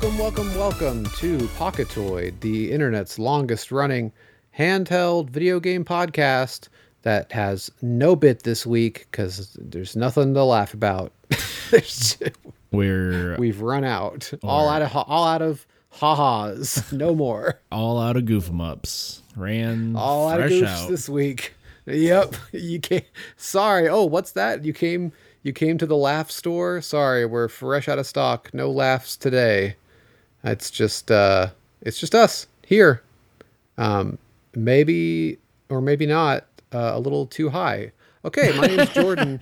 Welcome, welcome, welcome to Pocketoid, the internet's longest running handheld video game podcast that has no bit this week because there's nothing to laugh about. We're We've run out, all out of all out of ha-has, no more. all out of goof 'em ups. Ran all out of goofs out. this week. Yep, you came. Sorry. Oh, what's that? You came. You came to the laugh store. Sorry, we're fresh out of stock. No laughs today. It's just. uh It's just us here. Um, maybe or maybe not. Uh, a little too high. Okay, my name's Jordan.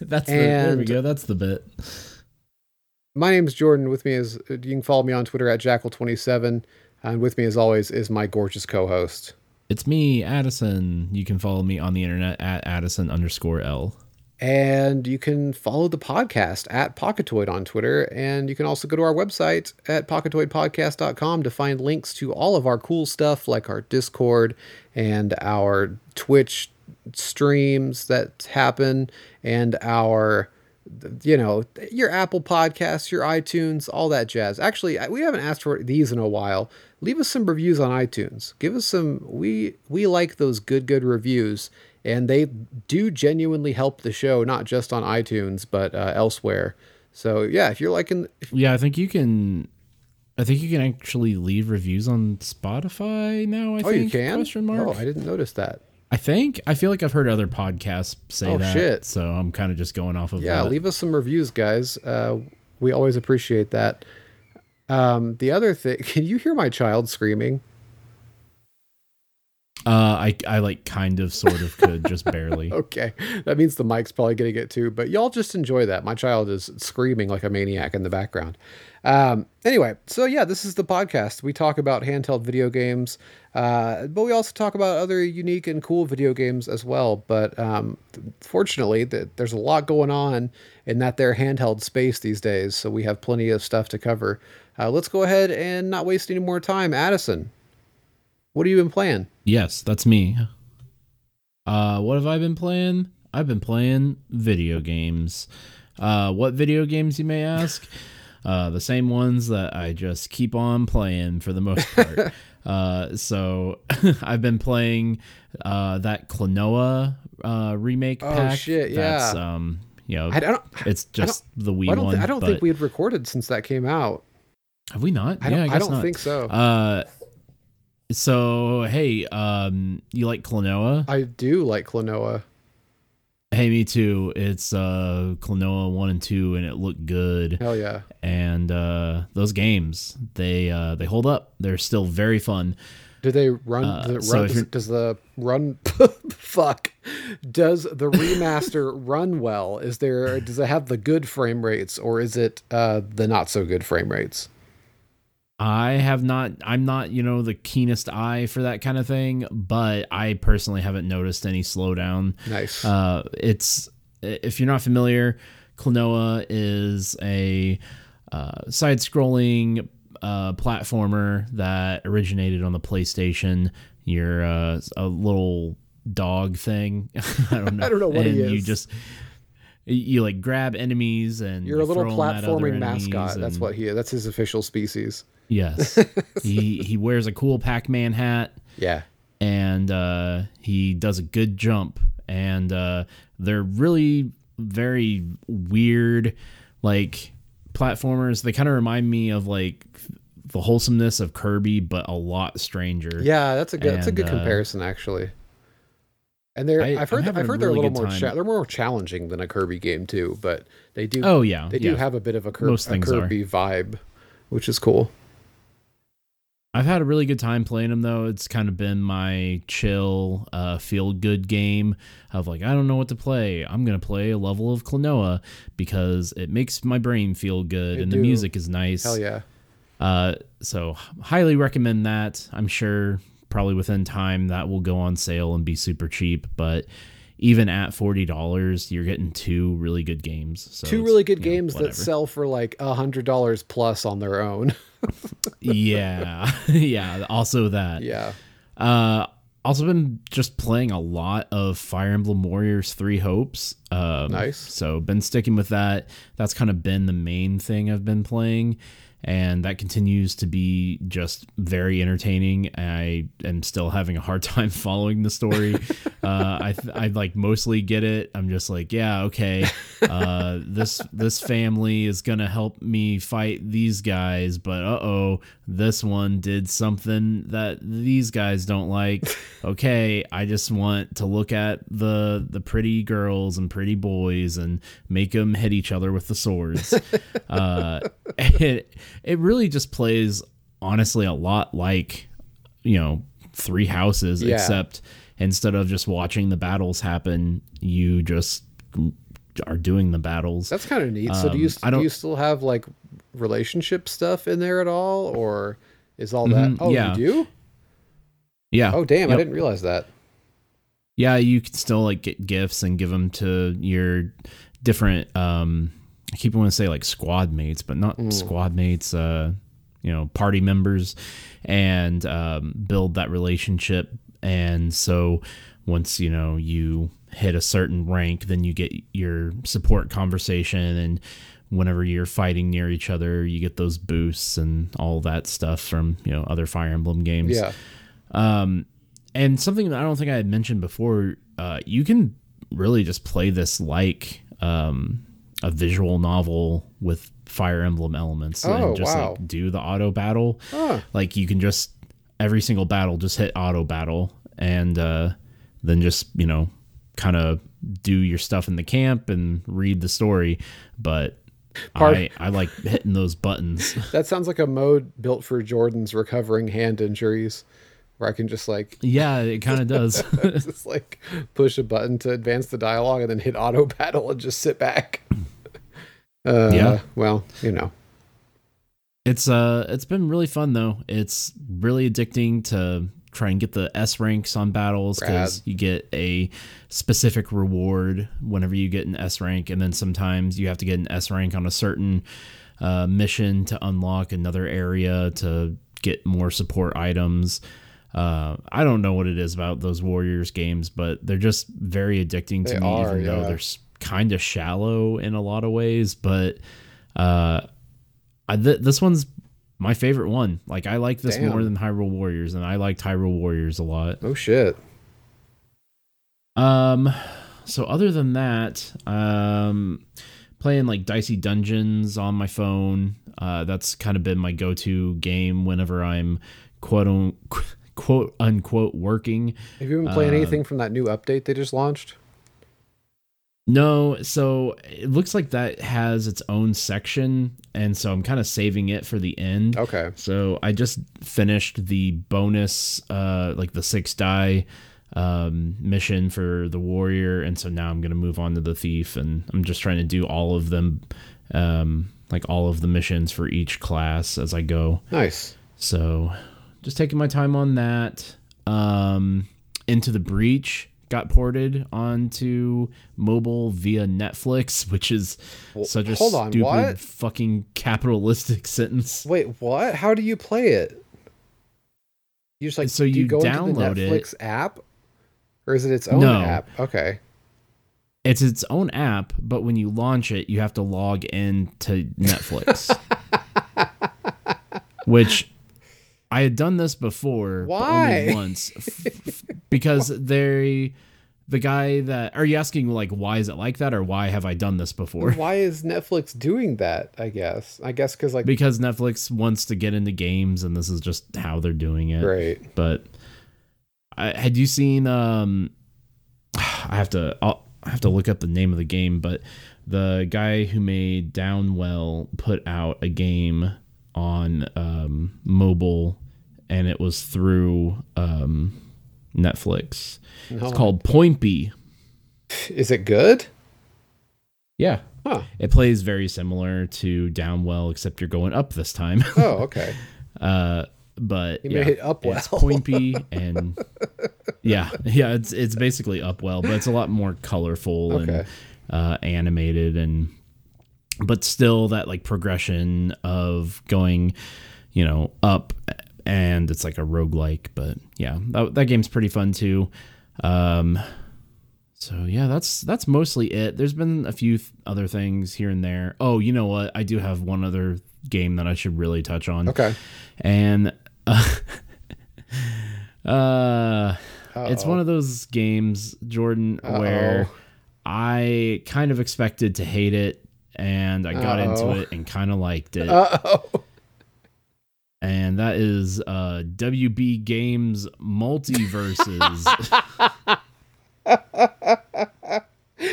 That's the, there we go. That's the bit. My name's Jordan. With me is you can follow me on Twitter at Jackal27, and with me as always is my gorgeous co-host. It's me, Addison. You can follow me on the internet at Addison underscore L. And you can follow the podcast at Pocketoid on Twitter. And you can also go to our website at pocketoidpodcast.com to find links to all of our cool stuff like our Discord and our Twitch streams that happen and our you know your apple podcasts your itunes all that jazz. Actually we haven't asked for these in a while. Leave us some reviews on itunes. Give us some we we like those good good reviews and they do genuinely help the show not just on itunes but uh, elsewhere so yeah if you're liking if, Yeah, I think you can. I think you can actually leave reviews on Spotify now. I oh think. you can Question mark. oh i didn't notice that I think. I feel like I've heard other podcasts say Oh, that. shit. So I'm kind of just going off of yeah that. leave us some reviews guys uh, we always appreciate that um, the other thing can you hear my child screaming Uh, I I like kind of sort of could just barely. okay. That means the mic's probably getting it too but y'all just enjoy that. My child is screaming like a maniac in the background. Um, anyway so yeah this is the podcast. We talk about handheld video games uh, but we also talk about other unique and cool video games as well. But um, fortunately th- there's a lot going on in that their handheld space these days so we have plenty of stuff to cover. Uh, let's go ahead and not waste any more time. Addison what have you been playing Yes, that's me. Uh, what have I been playing? I've been playing video games. Uh, what video games, you may ask? Uh, the same ones that I just keep on playing for the most part. uh, so I've been playing uh, that Klonoa uh, remake Oh, pack. shit, That's, yeah. um, you know, i don't it's just the Wii I don't, one. I don't think we had recorded since that came out. have we not? I don't, yeah, I guess don't not. think so. Uh, so hey, um, you like Klonoa? I do like Klonoa. Hey, me too. It's uh Klonoa one and two, and it looked good. Hell yeah. And uh, those games, they uh, they hold up. They're still very fun. Do they run? Uh, does, so run if does, does the run? fuck. Does the remaster run well? Is there? Does it have the good frame rates, or is it uh, the not so good frame rates? I have not. I'm not, you know, the keenest eye for that kind of thing, but I personally haven't noticed any slowdown. Nice. Uh, it's if you're not familiar, Klonoa is a uh, side-scrolling uh, platformer that originated on the PlayStation. You're uh, a little dog thing. I don't know. I don't know what and he You just you like grab enemies and You're you a little platforming mascot. That's what he. is. That's his official species. Yes, he he wears a cool Pac-Man hat Yeah. and uh, he does a good jump. And uh, they're really very weird, like platformers. They kind of remind me of like the wholesomeness of Kirby, but a lot stranger. Yeah, that's a good. that's a good uh, comparison, actually. And they're. I- I've heard. I've heard they're a little more cha- they're more challenging than a Kirby game too, but they do. Oh yeah, They do yeah. have a bit of a, a things are. Kirby vibe, which is cool. I've had a really good time playing them though. It's kind of been my chill, uh, feel good game of like I don't know what to play. I'm gonna play a level of Klonoa because it makes my brain feel good and do. the music is nice. Hell yeah. Uh, so highly recommend that. I'm sure probably within time that will go on sale and be super cheap, but even at forty dollars, you're getting two really good games. So Two really good you know, games that sell for like a hundred dollars plus on their own. yeah, yeah. Also that. yeah. Uh, also been just playing a lot of Fire Emblem Warriors Three Hopes. Um, Nice. So been sticking with that. That's kind of been the main thing I've been playing, and that continues to be just very entertaining. I am still having a hard time following the story. uh, I I like mostly get it. I'm just like, yeah, okay. Uh, this this family is gonna help me fight these guys, but uh oh, this one did something that these guys don't like. Okay, I just want to look at the the pretty girls and pretty boys and make them hit each other with the swords. uh, it it really just plays honestly a lot like you know Three Houses, Yeah. except instead of just watching the battles happen, you just are doing the battles. That's kind of neat. so do Um, you I do you still have like relationship stuff in there at all, or is all that? Mhm, Oh, yeah. you do? yeah. Oh, damn! I didn't realize that. yeah you can still like get gifts and give them to your different um i keep wanting to say like squad mates but not squad mates uh you know party members and um, build that relationship and so once you know you hit a certain rank then you get your support conversation and whenever you're fighting near each other you get those boosts and all that stuff from you know other fire emblem games Yeah. um, and something that I don't think I had mentioned before, uh, you can really just play this like um, a visual novel with Fire Emblem elements Oh, and just wow. like do the auto battle. Huh. Like you can just every single battle just hit auto battle and uh, then just you know kind of do your stuff in the camp and read the story. But Part- I I like hitting those buttons. That sounds like a mode built for Jordan's recovering hand injuries, where I can just like yeah, it kind of does. just like push a button to advance the dialogue and then hit auto battle and just sit back. Uh, Yeah. Well, you know. It's uh it's been really fun though. It's really addicting to try and get the S ranks on battles because you get a specific reward whenever you get an S rank, and then sometimes you have to get an S rank on a certain uh, mission to unlock another area to get more support items. Uh, I don't know what it is about those Warriors games, but they're just very addicting to They me, are, even though they're kind of shallow in a lot of ways. But uh, I, th- this one's my favorite one. Like I like this Damn. more than Hyrule Warriors, and I liked Hyrule Warriors a lot. Oh shit. Um, so other than that, um, playing like Dicey Dungeons on my phone. Uh, that's kind of been my go-to game whenever I'm quote un- quote unquote working. Have you been playing Uh, anything from that new update they just launched? No, so it looks like that has its own section, and so I'm kind of saving it for the end. Okay. So I just finished the bonus, uh, like the six die um, mission for the warrior, and so now I'm gonna move on to the thief, and I'm just trying to do all of them, um, like all of the missions for each class as I go. Nice. So just taking my time on that. Um, Into the Breach got ported onto mobile via Netflix, which is Well, such a on, stupid what? fucking capitalistic sentence. Wait, what? How do you play it? You just like So you you go download into the Netflix app, or is it its own No. app? Okay. It's its own app, but when you launch it, you have to log in to Netflix. Which I had done this before, Why? only once, because they, the guy that are you asking like why is it like that or why have I done this before? Why is Netflix doing that? I guess. I guess because like Because Netflix wants to get into games, and this is just how they're doing it. right. But I, had you seen? Um, I have to. I'll, I have to look up the name of the game, but the guy who made Downwell put out a game on um, mobile, and it was through um, Netflix. No. It's called Poinpy. Is it good? Yeah. Huh. It plays very similar to Downwell, except you're going up this time. Oh, okay. Uh, but You yeah, up it's pointy and yeah, yeah, it's it's basically up well, but it's a lot more colorful Okay. and uh, animated and but still that like progression of going, you know, up and it's like a roguelike, but yeah, that, that game's pretty fun too. Um so yeah, that's that's mostly it. There's been a few th- other things here and there. Oh, you know what? I do have one other game that I should really touch on. Okay. And uh, uh it's one of those games, Jordan, where Uh-oh. I kind of expected to hate it and I got Uh-oh. into it and kind of liked it. Uh oh. and that is uh WB Games MultiVersus.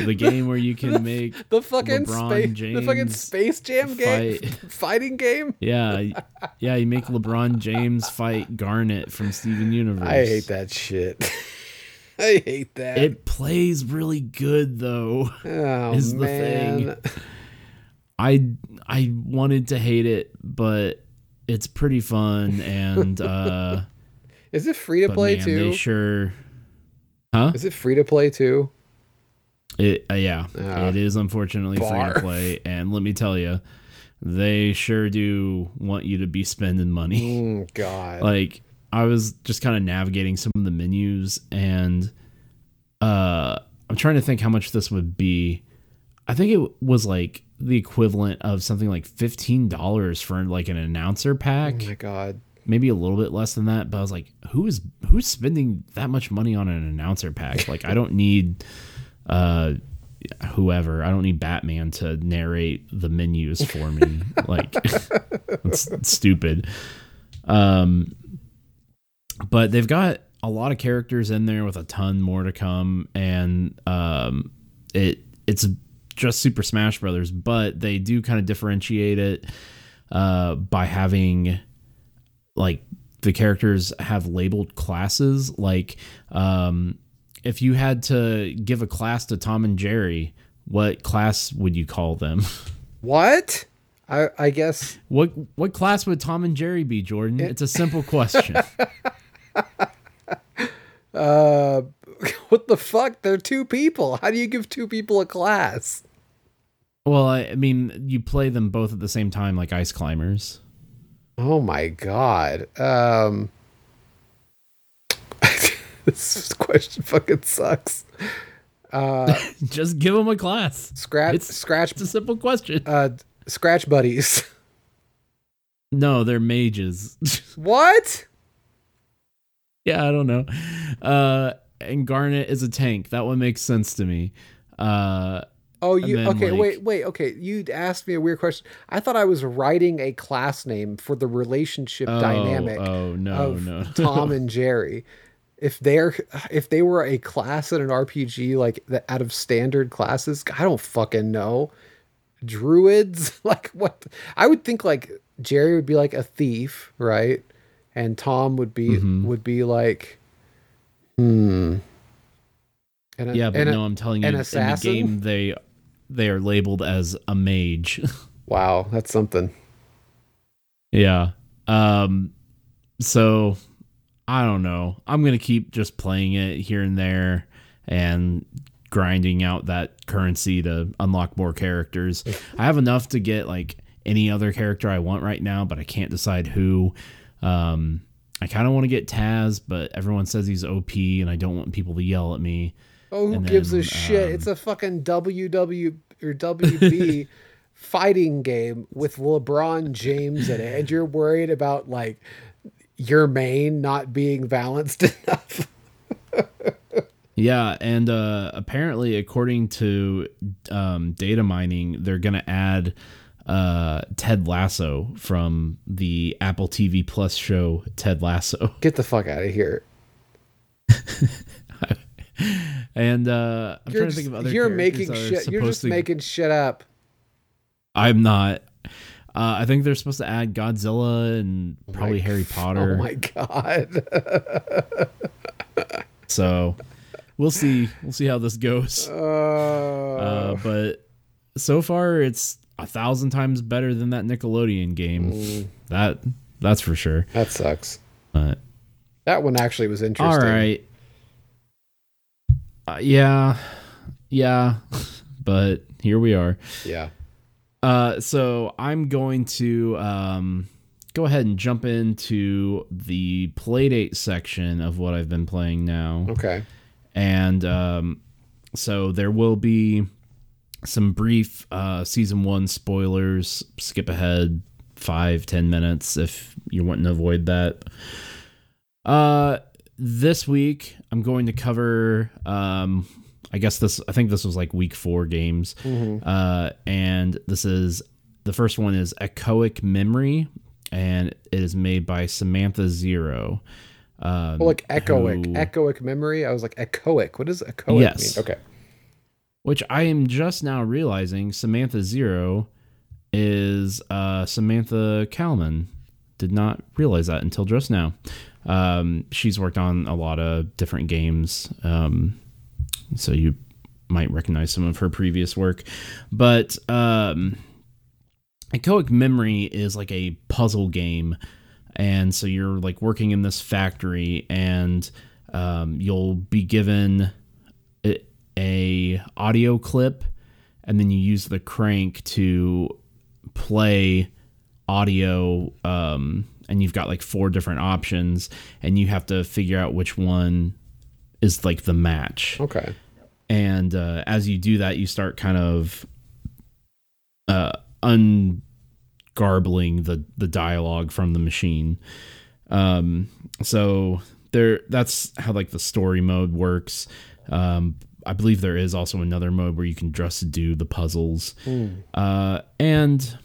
the game where you can make The fucking LeBron space, the fucking Space Jam game, fight. fighting game. yeah, yeah, you make LeBron James fight Garnet from Steven Universe. I hate that shit. I hate that. It plays really good though. oh, is the man. thing. I I wanted to hate it, but it's pretty fun and uh Is it free to play man, too? they sure Huh? Is it free to play too? It uh, yeah, Ah. it is unfortunately free to play, and let me tell you, they sure do want you to be spending money. Mm, God. like I was just kind of navigating some of the menus, and uh, I'm trying to think how much this would be. I think it was like the equivalent of something like fifteen dollars for like an announcer pack, oh my God. maybe a little bit less than that. But I was like, who is who's spending that much money on an announcer pack? Like, I don't need uh whoever. I don't need Batman to narrate the menus for me. like, it's stupid. Um, but they've got a lot of characters in there with a ton more to come, and um, it it's just Super Smash Brothers, but they do kind of differentiate it uh, by having like the characters have labeled classes. Like, um, if you had to give a class to Tom and Jerry, what class would you call them? What? I I guess What what class would Tom and Jerry be, Jordan? It's a simple question. uh what the fuck? They're two people. How do you give two people a class? well, I, mean, you play them both at the same time, like ice climbers. Oh my god. Um This question fucking sucks. Uh Just give them a class. scratch It's- scratch It's a simple question. uh scratch buddies. No, they're mages. what? yeah, I don't know. Uh, and Garnet is a tank. That one makes sense to me. Uh, Oh, you then, okay? like- wait, wait. Okay, you asked me a weird question. I thought I was writing a class name for the relationship oh, dynamic Oh no, of no. Tom and Jerry. If they're if they were a class in an RPG like the, out of standard classes, I don't fucking know. Druids, like what? I would think like Jerry would be like a thief, right? And Tom would be Mhm. would be like, hmm. And a- yeah, but and no, I'm telling you, an in the assassin? game they they are labeled as a mage. wow, that's something. yeah. Um. So I don't know. I'm gonna keep just playing it here and there and grinding out that currency to unlock more characters. I have enough to get like any other character I want right now, but I can't decide who. Um, I kind of want to get Taz, but everyone says he's OP, and I don't want people to yell at me. Oh, who And gives a shit? um, it's a fucking WW or WB fighting game with LeBron James in it, and you're worried about like your main not being balanced enough. Yeah, and uh, apparently, according to um, data mining, they're gonna add uh, Ted Lasso from the Apple TV Plus show Ted Lasso, Get the fuck out of here. and uh, I'm You're, trying to think of other. you're making shit. You're just to- making shit up. I'm not. Uh, I think they're supposed to add Godzilla and probably Harry Potter. Oh my god. So we'll see. We'll see how this goes. Uh, Uh, but so far, it's a thousand times better than that Nickelodeon game. Mm. That that's for sure. that sucks. But That one actually was interesting. right, uh, yeah, yeah. but here we are. Yeah. Uh, so I'm going to um, go ahead and jump into the playdate section of what I've been playing now. Okay. and um, so there will be some brief uh, season one spoilers. Skip ahead five ten minutes if you're wanting to avoid that. Uh, this week I'm going to cover. Um, I guess this. I think this was like week four games. Uh, and this is the first one is Echoic Memory, and it is made by Samantha Zero. Um, Well, like echoic, who- echoic memory. I was like echoic. What does echoic Yes. mean? Okay. Which I am just now realizing Samantha Zero is uh, Samantha Kalman. Did not realize that until just now. Um, she's worked on a lot of different games, um, so you might recognize some of her previous work. But um, Echoic Memory is like a puzzle game, and so you're like working in this factory, and um, you'll be given a, audio clip, and then you use the crank to play audio. Um, and you've got like four different options, and you have to figure out which one is like the match Okay. and uh, as you do that you start kind of uh ungarbling the the dialogue from the machine um so there that's how like the story mode works um i believe there is also another mode where you can just do the puzzles uh and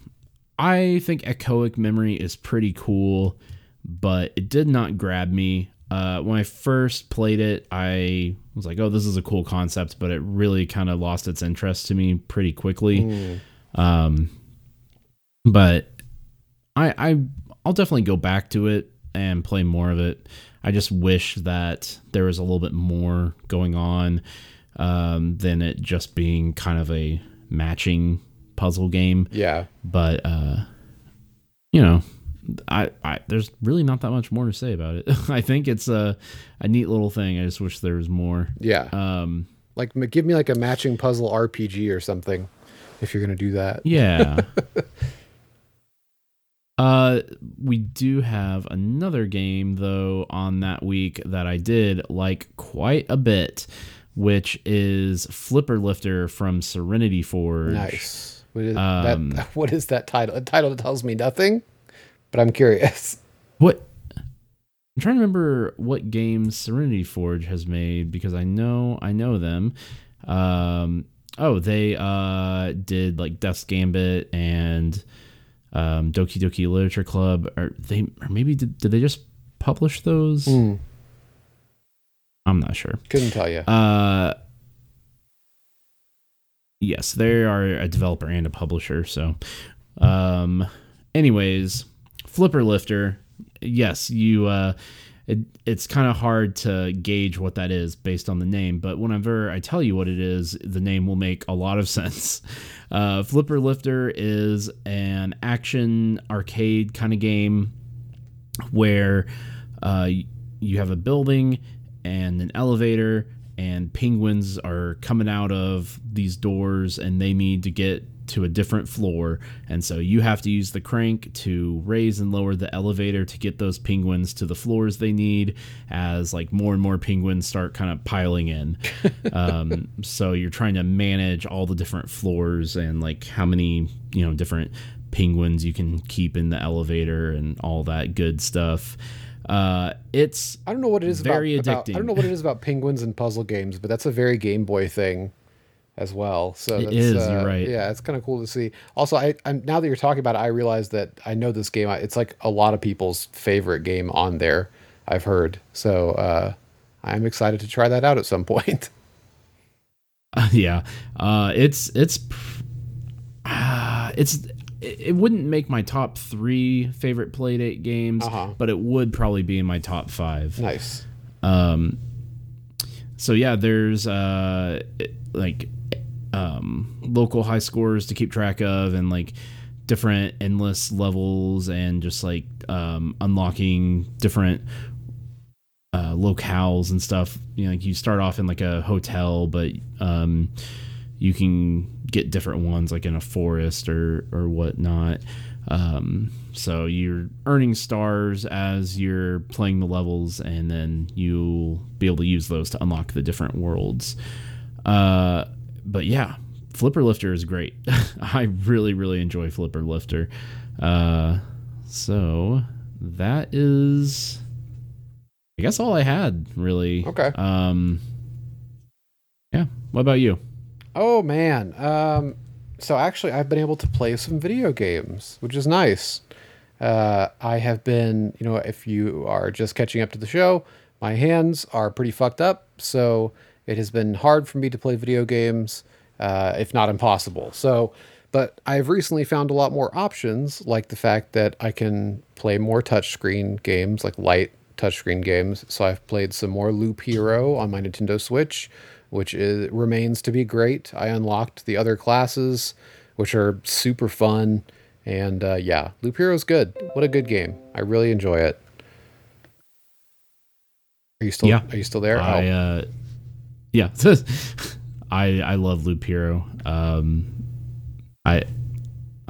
i think echoic memory is pretty cool but it did not grab me. Uh, when I first played it, I was like, "Oh, this is a cool concept," but it really kind of lost its interest to me pretty quickly. Um, but I, I, I'll definitely go back to it and play more of it. I just wish that there was a little bit more going on um, than it just being kind of a matching puzzle game Yeah. but uh you know I, I there's really not that much more to say about it i think it's a a neat little thing i just wish there was more Yeah. um like give me like a matching puzzle RPG or something if you're gonna do that. yeah uh we do have another game though on that week that i did like quite a bit which is flipper lifter from serenity forge Nice. What is Um, that? What is that title? A title that tells me nothing, but I'm curious. What I'm trying to remember what games Serenity Forge has made because I know I know them. Um, oh, they uh, did like Death's Gambit and um, Doki Doki Literature Club. Or they or maybe did, did they just publish those? Hmm. I'm not sure. Couldn't tell you. Uh, yes, they are a developer and a publisher. So, um, anyways, Flipper Lifter. Yes, you. Uh, it, it's kind of hard to gauge what that is based on the name, but whenever I tell you what it is, the name will make a lot of sense. Uh, Flipper Lifter is an action arcade kind of game where uh, you have a building and an elevator and penguins are coming out of these doors and they need to get to a different floor. And so you have to use the crank to raise and lower the elevator to get those penguins to the floors they need as like more and more penguins start kind of piling in. Um, so you're trying to manage all the different floors and like how many you know different penguins you can keep in the elevator and all that good stuff uh, it's I don't know what it is very about, about- I don't know what it is about penguins and puzzle games, but that's a very Game Boy thing as well. So It that's, is, uh, you're right. Yeah, it's kind of cool to see. Also, I I'm, now that you're talking about it, I realize that I know this game. It's like a lot of people's favorite game on there. I've heard. So uh, I'm excited to try that out at some point. yeah uh it's it's uh, it's it it wouldn't make my top three favorite playdate games Uh-huh. but it would probably be in my top five nice. um so yeah there's uh like um local high scores to keep track of and like different endless levels and just like um unlocking different uh locales and stuff you know like you start off in like a hotel but um you can get different ones like in a forest or or whatnot um so you're earning stars as you're playing the levels and then you'll be able to use those to unlock the different worlds uh but yeah flipper lifter is great i really really enjoy flipper lifter uh So that is, I guess, all I had really. Okay. Um. Yeah. What about you? Oh man. Um, so actually, I've been able to play some video games, which is nice. Uh, I have been, you know, if you are just catching up to the show, my hands are pretty fucked up, so it has been hard for me to play video games, uh, if not impossible. So, but I've recently found a lot more options, like the fact that I can play more touchscreen games, like light touchscreen games. So I've played some more Loop Hero on my Nintendo Switch, which is, remains to be great. I unlocked the other classes, which are super fun. And uh, yeah, Loop Hero is good. What a good game. I really enjoy it. Are you still? Yeah. Are you still there? I oh. uh, yeah. I I love Loop Hero. Um, I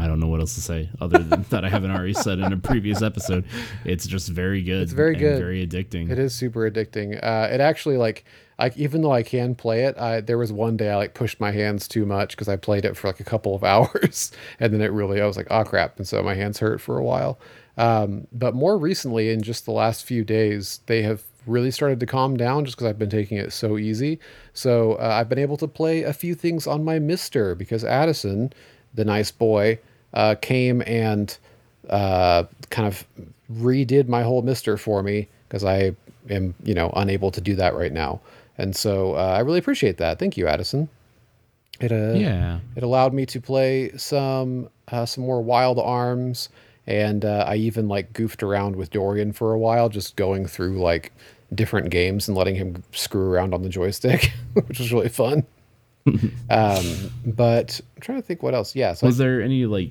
I don't know what else to say other than that I haven't already said in a previous episode. It's just very good. It's very and good. Very addicting. It is super addicting. Uh, it actually like like even though I can play it, I there was one day I like pushed my hands too much because I played it for like a couple of hours, and then it really I was like oh crap, and so my hands hurt for a while. Um, but more recently, in just the last few days, they have really started to calm down just because I've been taking it so easy. So uh, I've been able to play a few things on my MiSTer because Addison, the nice boy, uh, came and uh, kind of redid my whole MiSTer for me because I am you know unable to do that right now. And so uh, I really appreciate that. Thank you, Addison. It uh, yeah. it allowed me to play some uh, some more Wild Arms, and uh, I even like goofed around with Dorian for a while, just going through like different games and letting him screw around on the joystick, which was really fun. um, but I'm trying to think what else. Yeah, so Was there any like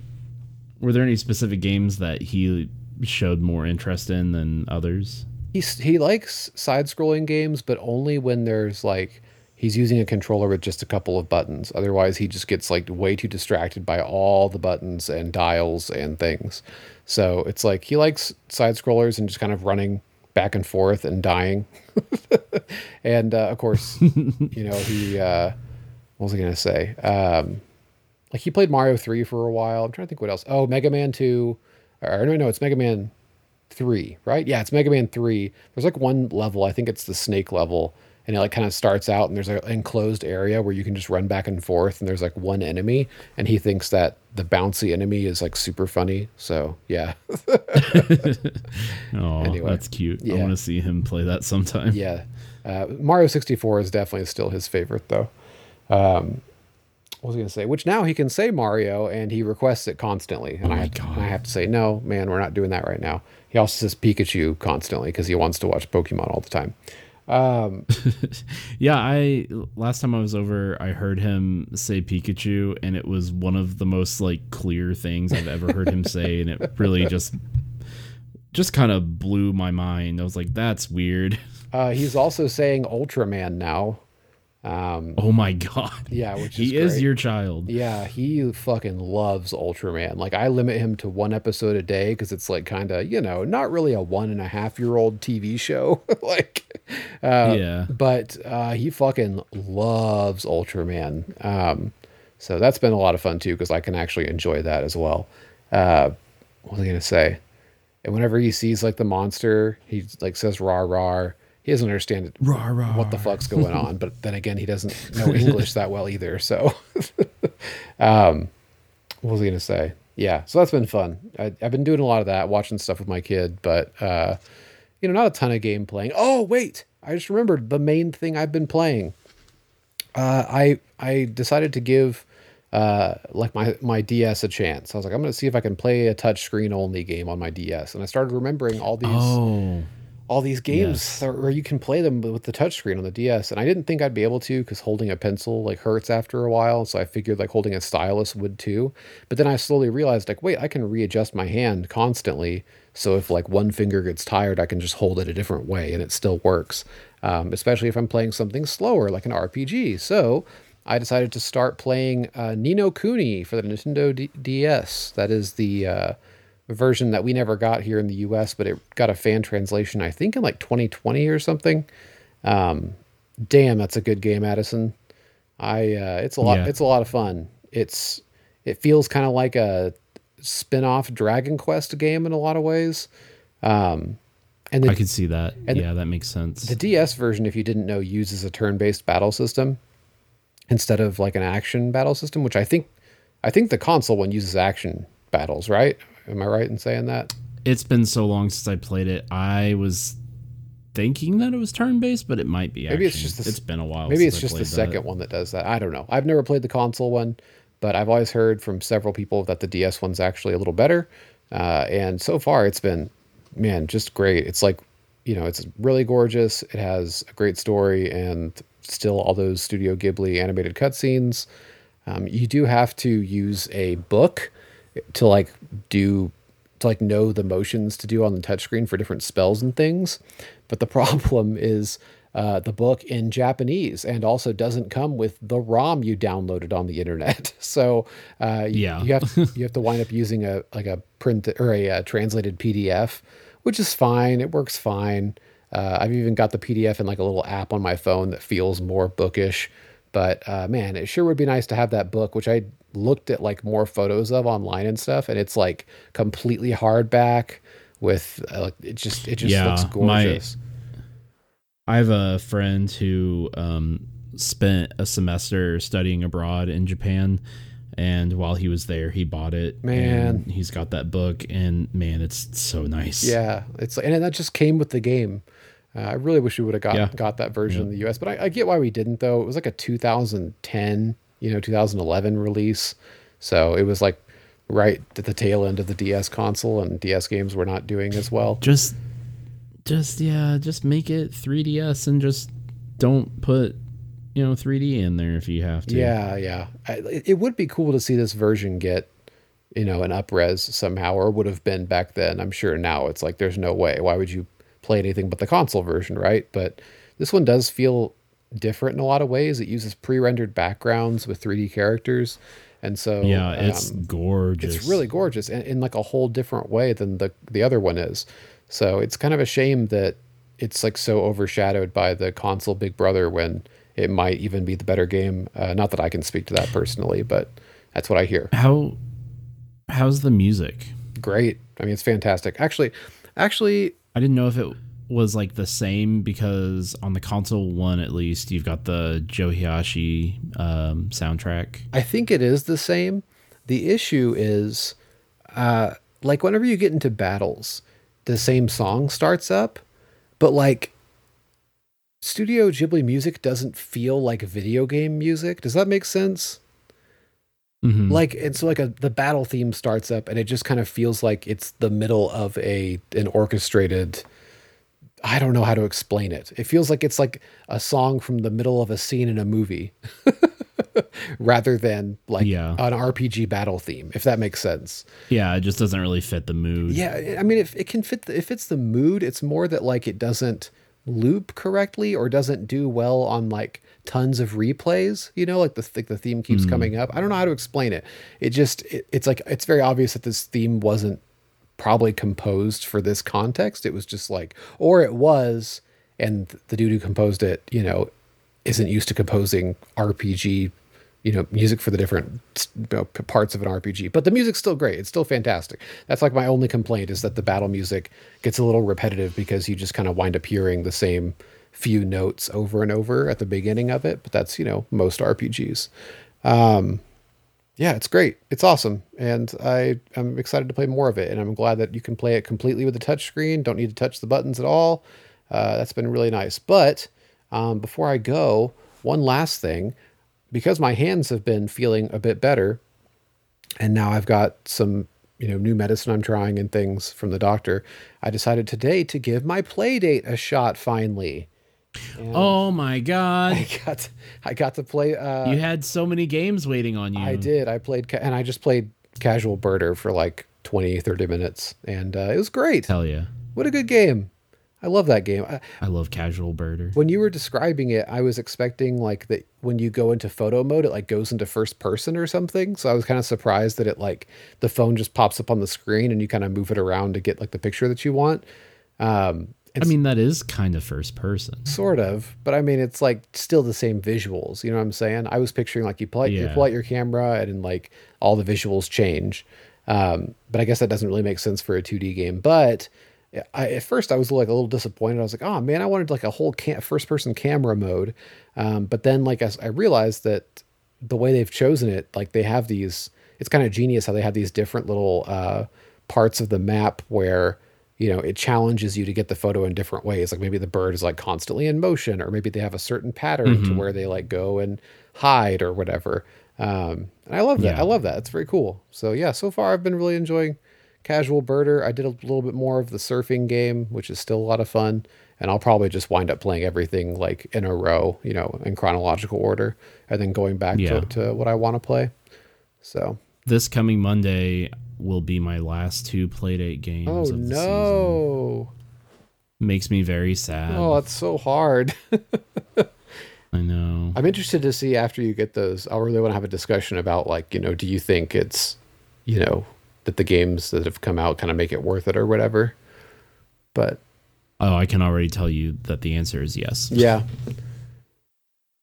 were there any specific games that he showed more interest in than others? He's, he likes side scrolling games, but only when there's like he's using a controller with just a couple of buttons. Otherwise, he just gets like way too distracted by all the buttons and dials and things. So it's like he likes side scrollers and just kind of running back and forth and dying. and uh, of course, you know, he, uh, what was I going to say? Um, like he played Mario 3 for a while. I'm trying to think what else. Oh, Mega Man 2. Or no, no, it's Mega Man three, right? Yeah, it's Mega Man three. There's like one level, I think it's the snake level, and it like kind of starts out and there's an enclosed area where you can just run back and forth, and there's like one enemy, and he thinks that the bouncy enemy is like super funny. So yeah, Oh, Anyway, that's cute. I want to see him play that sometime. yeah. Uh, Mario 64 is definitely still his favorite though. Um, what was I gonna say? Which now he can say Mario, and he requests it constantly, and Oh have, to, I have to say no, man, we're not doing that right now. He also says Pikachu constantly because he wants to watch Pokemon all the time. Yeah, I last time I was over, I heard him say Pikachu, and it was one of the most like clear things I've ever heard him say, and it really just just kind of blew my mind. I was like, "That's weird." Uh, he's also saying Ultraman now. Um, Oh my god, yeah, which he is is your child. Yeah, he fucking loves Ultraman. Like I limit him to one episode a day because it's like kind of you know not really a one and a half year old TV show. like, uh, Yeah. but uh, he fucking loves Ultraman. Um, so that's been a lot of fun too because I can actually enjoy that as well. Uh, what was I gonna say? And whenever he sees like the monster, he like says "rah rah." He doesn't understand it, Rah, rah. what the fuck's going on. But then again, he doesn't know English that well either. So, um, what was I gonna say? Yeah, so that's been fun. I, I've been doing a lot of that, watching stuff with my kid, but uh, you know, not a ton of game playing. Oh wait, I just remembered the main thing I've been playing. Uh, I I decided to give uh, like my my DS a chance. I was like, I'm gonna see if I can play a touchscreen only game on my DS, and I started remembering all these Oh, all these games Yes. where you can play them with the touchscreen on the DS. And I didn't think I'd be able to because holding a pencil like hurts after a while. So I figured like holding a stylus would too. But then I slowly realized like, wait, I can readjust my hand constantly. So if like one finger gets tired, I can just hold it a different way and it still works. Um, especially if I'm playing something slower like an RPG. So I decided to start playing uh, Ni no Kuni for the Nintendo D- DS. That is the uh, version that we never got here in the US, but it got a fan translation, I think in like 2020 or something. Um, damn, that's a good game, Addison. I uh, it's a lot Yeah. it's a lot of fun. It's it feels kind of like a spin-off Dragon Quest game in a lot of ways. Um, and the, I could see that. Yeah, that makes sense. the DS version, if you didn't know, uses a turn-based battle system instead of like an action battle system, which I think I think the console one uses action battles, right? Am I right in saying that? it's been so long since I played it. I was thinking that it was turn based, but it might be. Maybe it's just the it's been a while. Maybe it's just the second that. one that does that. I don't know. I've never played the console one, but I've always heard from several people that the DS one's actually a little better. Uh, and so far, it's been, man, just great. It's like, you know, it's really gorgeous. It has a great story and still all those Studio Ghibli animated cutscenes. Um, you do have to use a book to like do to like know the motions to do on the touchscreen for different spells and things. But the problem is uh, the book in Japanese and also doesn't come with the ROM you downloaded on the internet. So uh, you, Yeah. you have you have to wind up using a like a print or a, uh translated PDF, which is fine. It works fine. Uh, I've even got the PDF in like a little app on my phone that feels more bookish. But uh, man, it sure would be nice to have that book, which I looked at like more photos of online and stuff, and it's like completely hardback with uh, it just it just Yeah, looks my- gorgeous. I have a friend who um, spent a semester studying abroad in Japan, and while he was there, he bought it. Man. and he's got that book, and man, it's so nice. Yeah, it's like, and that just came with the game. Uh, I really wish we would have got Yeah. got that version in the U.S., but I, I get why we didn't though. It was like a 2010, you know, 2011 release, so it was like right at the tail end of the DS console, and DS games were not doing as well. just, just yeah, just make it 3ds and just don't put, you know, 3D in there if you have to. Yeah, yeah. I, it it would be cool to see this version get, you know, an upres somehow, or would have been back then. I'm sure now it's like there's no way. Why would you play anything but the console version, right? But this one does feel different in a lot of ways. It uses pre-rendered backgrounds with 3D characters, and so yeah, it's um, gorgeous. it's really gorgeous in, in like a whole different way than the the other one is. So it's kind of a shame that it's like so overshadowed by the console Big Brother when it might even be the better game. Uh, not that I can speak to that personally, but that's what I hear. how. How's the music? Great. I mean, it's fantastic. Actually, actually, I didn't know if it was like the same because on the console one at least you've got the Joe Hisaishi um, soundtrack. I think it is the same. The issue is, uh, like whenever you get into battles, the same song starts up, but like Studio Ghibli music doesn't feel like video game music. Does that make sense? Mhm. Like so like a the battle theme starts up and it just kind of feels like it's the middle of a an orchestrated I don't know how to explain it. It feels like it's like a song from the middle of a scene in a movie rather than like Yeah. an RPG battle theme, if that makes sense. yeah, it just doesn't really fit the mood. Yeah, I mean, if it can fit, the, if it's the mood, it's more that like it doesn't loop correctly or doesn't do well on like tons of replays. You know, like the like the theme keeps hmm. coming up. I don't know how to explain it. It just it, it's like it's very obvious that this theme wasn't probably composed for this context. It was just like, or it was, and the dude who composed it, you know, isn't used to composing RPG, you know, music for the different parts of an RPG. But the music's still great. It's still fantastic. That's like my only complaint is that the battle music gets a little repetitive because you just kind of wind up hearing the same few notes over and over at the beginning of it. But that's, you know, most RPGs. Um, yeah, it's great. It's awesome. And I am excited to play more of it. And I'm glad that you can play it completely with the touchscreen. Don't need to touch the buttons at all. Uh, that's been really nice. But um, before I go, one last thing because my hands have been feeling a bit better, and now I've got some you know new medicine I'm trying and things from the doctor. I decided today to give my play date a shot. Finally, Oh my god. I got I got to play. Uh, you had so many games waiting on you. I did. I played, ca- and I just played Casual Birder for like 20, 30 minutes, and uh, it was great. Hell yeah. What a good game! I love that game. I, I love Casual Birder. when you were describing it, I was expecting like that when you go into photo mode, it like goes into first person or something. So I was kind of surprised that it like the phone just pops up on the screen and you kind of move it around to get like the picture that you want. Um, I mean, that is kind of first person. sort of, but I mean, it's like still the same visuals. You know what I'm saying? I was picturing like you pull out, you pull out your camera and then like all the visuals change. Um, but I guess that doesn't really make sense for a 2D game. But I, at first I was like a little disappointed. I was like, oh man, I wanted like a whole cam- first person camera mode. Um, but then like I, I realized that the way they've chosen it, like they have these, it's kind of genius how they have these different little uh, parts of the map where you know it challenges you to get the photo in different ways. Like maybe the bird is like constantly in motion, or maybe they have a certain pattern mm-hmm. to where they like go and hide or whatever. Um, and I love that. Yeah. I love that. It's very cool. So yeah, so far I've been really enjoying Casual Birder. I did a little bit more of the surfing game, which is still a lot of fun. And I'll probably just wind up playing everything like in a row, you know, in chronological order, and then going back yeah. to, to what I want to play. So this coming Monday will be my last two Playdate games. Oh of the no! Season. Makes me very sad. Oh, it's so hard. I know. I'm interested to see after you get those. I really want to have a discussion about like, you know, do you think it's, you know, that the games that have come out kind of make it worth it or whatever. But oh, I can already tell you that the answer is yes. Yeah.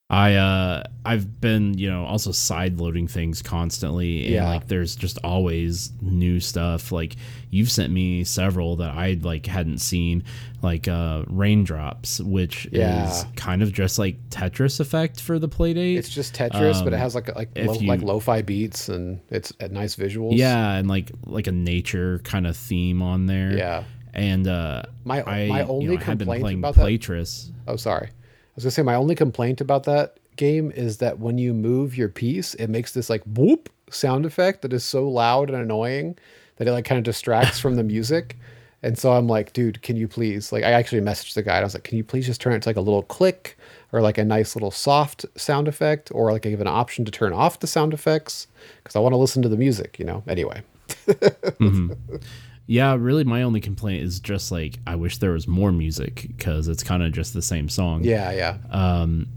I uh I've been, you know, also side loading things constantly and yeah. like there's just always new stuff. Like you've sent me several that I like hadn't seen like uh Raindrops, which yeah. is kind of just like Tetris effect for the Playdate. It's just Tetris, um, but it um, has like like lo- you, like lo-fi beats and it's at nice visuals. Yeah, and like like a nature kind of theme on there. Yeah. And uh my I, my only you know, complaint about Playtris. That, oh, sorry was gonna say my only complaint about that game is that when you move your piece, it makes this like whoop sound effect that is so loud and annoying that it like kind of distracts from the music. And so I'm like, dude, can you please like I actually messaged the guy I was like, can you please just turn it to like a little click or like a nice little soft sound effect or like I give an option to turn off the sound effects because I want to listen to the music, you know. Anyway. mm-hmm. Yeah, really, my only complaint is just like I wish there was more music because it's kind of just the same song. Yeah, yeah. Um,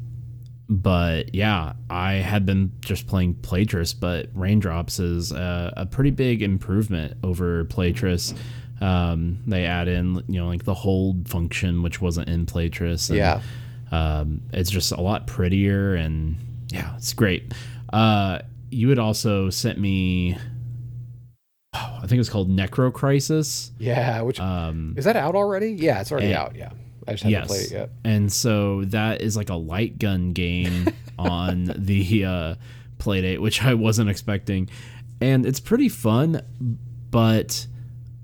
but yeah, I had been just playing Playtris, but Raindrops is a, a pretty big improvement over Playtris. Um, they add in, you know, like the hold function, which wasn't in Playtris. And, yeah. Um, it's just a lot prettier and yeah, it's great. Uh, you had also sent me I think it's called Necro Crisis. Yeah, which um, is that out already? Yeah, it's already and, out. Yeah, I just haven't yes. played it yet. And so that is like a light gun game on the uh, Playdate, which I wasn't expecting, and it's pretty fun, but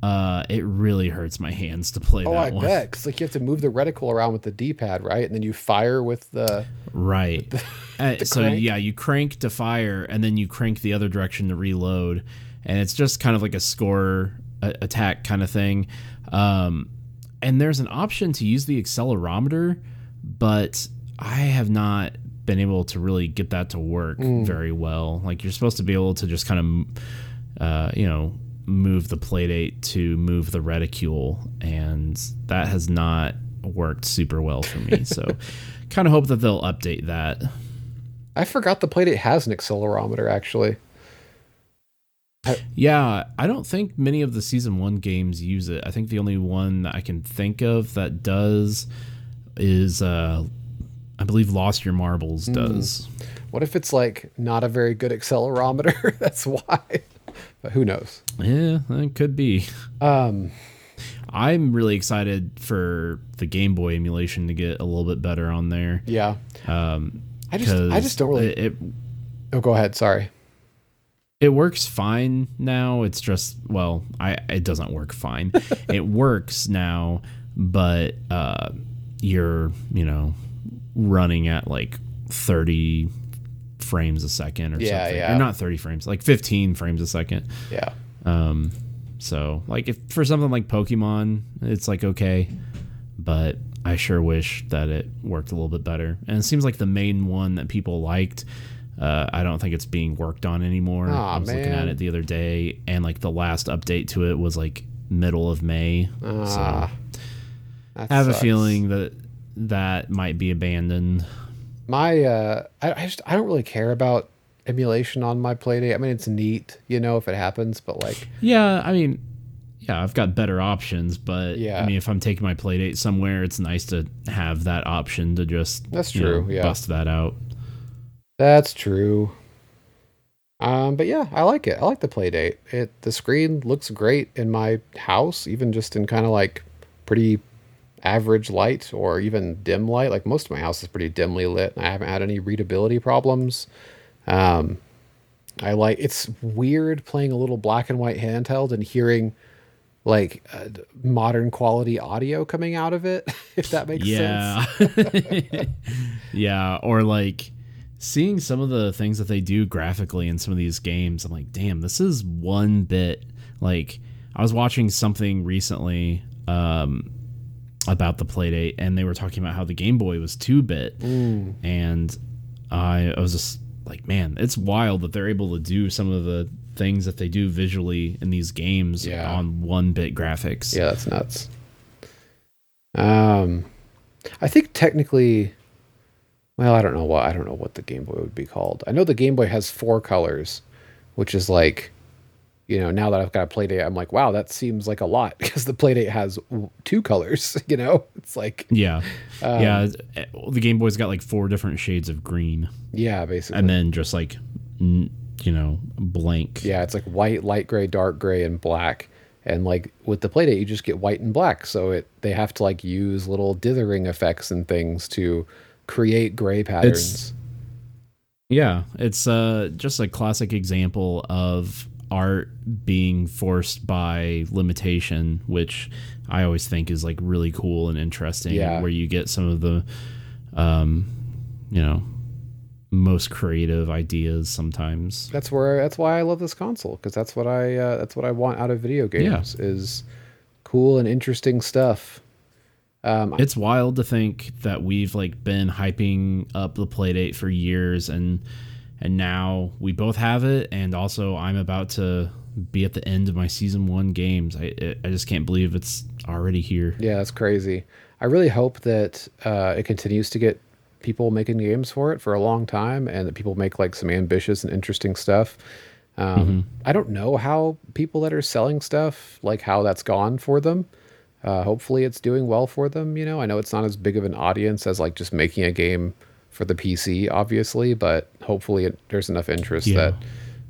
uh, it really hurts my hands to play oh, that I one. bet because like you have to move the reticle around with the D-pad, right? And then you fire with the right. The, uh, so crank. yeah, you crank to fire, and then you crank the other direction to reload and it's just kind of like a score attack kind of thing. Um, and there's an option to use the accelerometer, but I have not been able to really get that to work mm. very well. Like you're supposed to be able to just kind of, uh, you know, move the playdate to move the reticule, and that has not worked super well for me. so, kind of hope that they'll update that. I forgot the playdate has an accelerometer actually yeah, I don't think many of the season one games use it. I think the only one that I can think of that does is, uh, I believe, Lost Your Marbles hmm. does. Mm. What if it's like not a very good accelerometer? That's why. But who knows? Yeah, it could be. Um, I'm really excited for the Game Boy emulation to get a little bit better on there. Yeah. Um, I just, I just don't really. It, it, oh, go ahead. Sorry it works fine now. It's just well, I it doesn't work fine. it works now, but uh, you're you know running at like thirty frames a second or yeah, something. Yeah. Or not thirty frames, like fifteen frames a second. Yeah. Um. So like if for something like Pokemon, it's like okay, but I sure wish that it worked a little bit better. And it seems like the main one that people liked uh, I don't think it's being worked on anymore. I was man. looking at it the other day, and like the last update to it was like middle of May. Ah, so I have sucks. a feeling that that might be abandoned. My, uh, I, I just I don't really care about emulation on my Playdate. I mean, it's neat, you know, if it happens, but like, yeah, I mean, yeah, I've got better options, but yeah, I mean, if I'm taking my Playdate somewhere, it's nice to have that option to just that's true, know, yeah, bust that out. That's true. Um, but yeah, I like it. I like the Playdate. It the screen looks great in my house, even just in kind of like pretty average light or even dim light. Like most of my house is pretty dimly lit, I haven't had any readability problems. Um, I like it's weird playing a little black and white handheld and hearing like uh, modern quality audio coming out of it, if that makes yeah. sense. yeah, or like seeing some of the things that they do graphically in some of these games, I'm like, damn, this is one bit. Like, I was watching something recently um, about the Playdate, and they were talking about how the Game Boy was two bit, and I, I was just like, man, it's wild that they're able to do some of the things that they do visually in these games Yeah. on one bit graphics. Yeah, that's nuts. Um, I think technically, well, I don't know what I don't know what the Game Boy would be called. I know the Game Boy has four colors, which is like, you know, now that I've got a Playdate, I'm like, wow, that seems like a lot because the Playdate has two colors. You know, it's like, Yeah. Um, yeah. eh, The Game Boy's got like four different shades of green yeah, basically, and then just like, you know, blank. yeah, it's like white, light gray, dark gray, and black. And like with the Playdate, you just get white and black. So it they have to like use little dithering effects and things to create gray patterns. Yeah. It's uh, just a classic example of art being forced by limitation, which I always think is like really cool and interesting. Yeah. Where you get some of the, um, you know, most creative ideas sometimes. that's where that's why I love this console because that's what I uh, that's what I want out of video games is cool and interesting stuff. Um, It's wild to think that we've like been hyping up the Playdate for years and and now we both have it and also I'm about to be at the end of my season 1 games. I I just can't believe it's already here. yeah, that's crazy. I really hope that uh, it continues to get people making games for it for a long time, and that people make like some ambitious and interesting stuff. Um, I don't know how people that are selling stuff like how that's gone for them. Uh, hopefully, it's doing well for them. You know, I know it's not as big of an audience as like just making a game for the PC, obviously, but hopefully, it, there's enough interest Yeah. that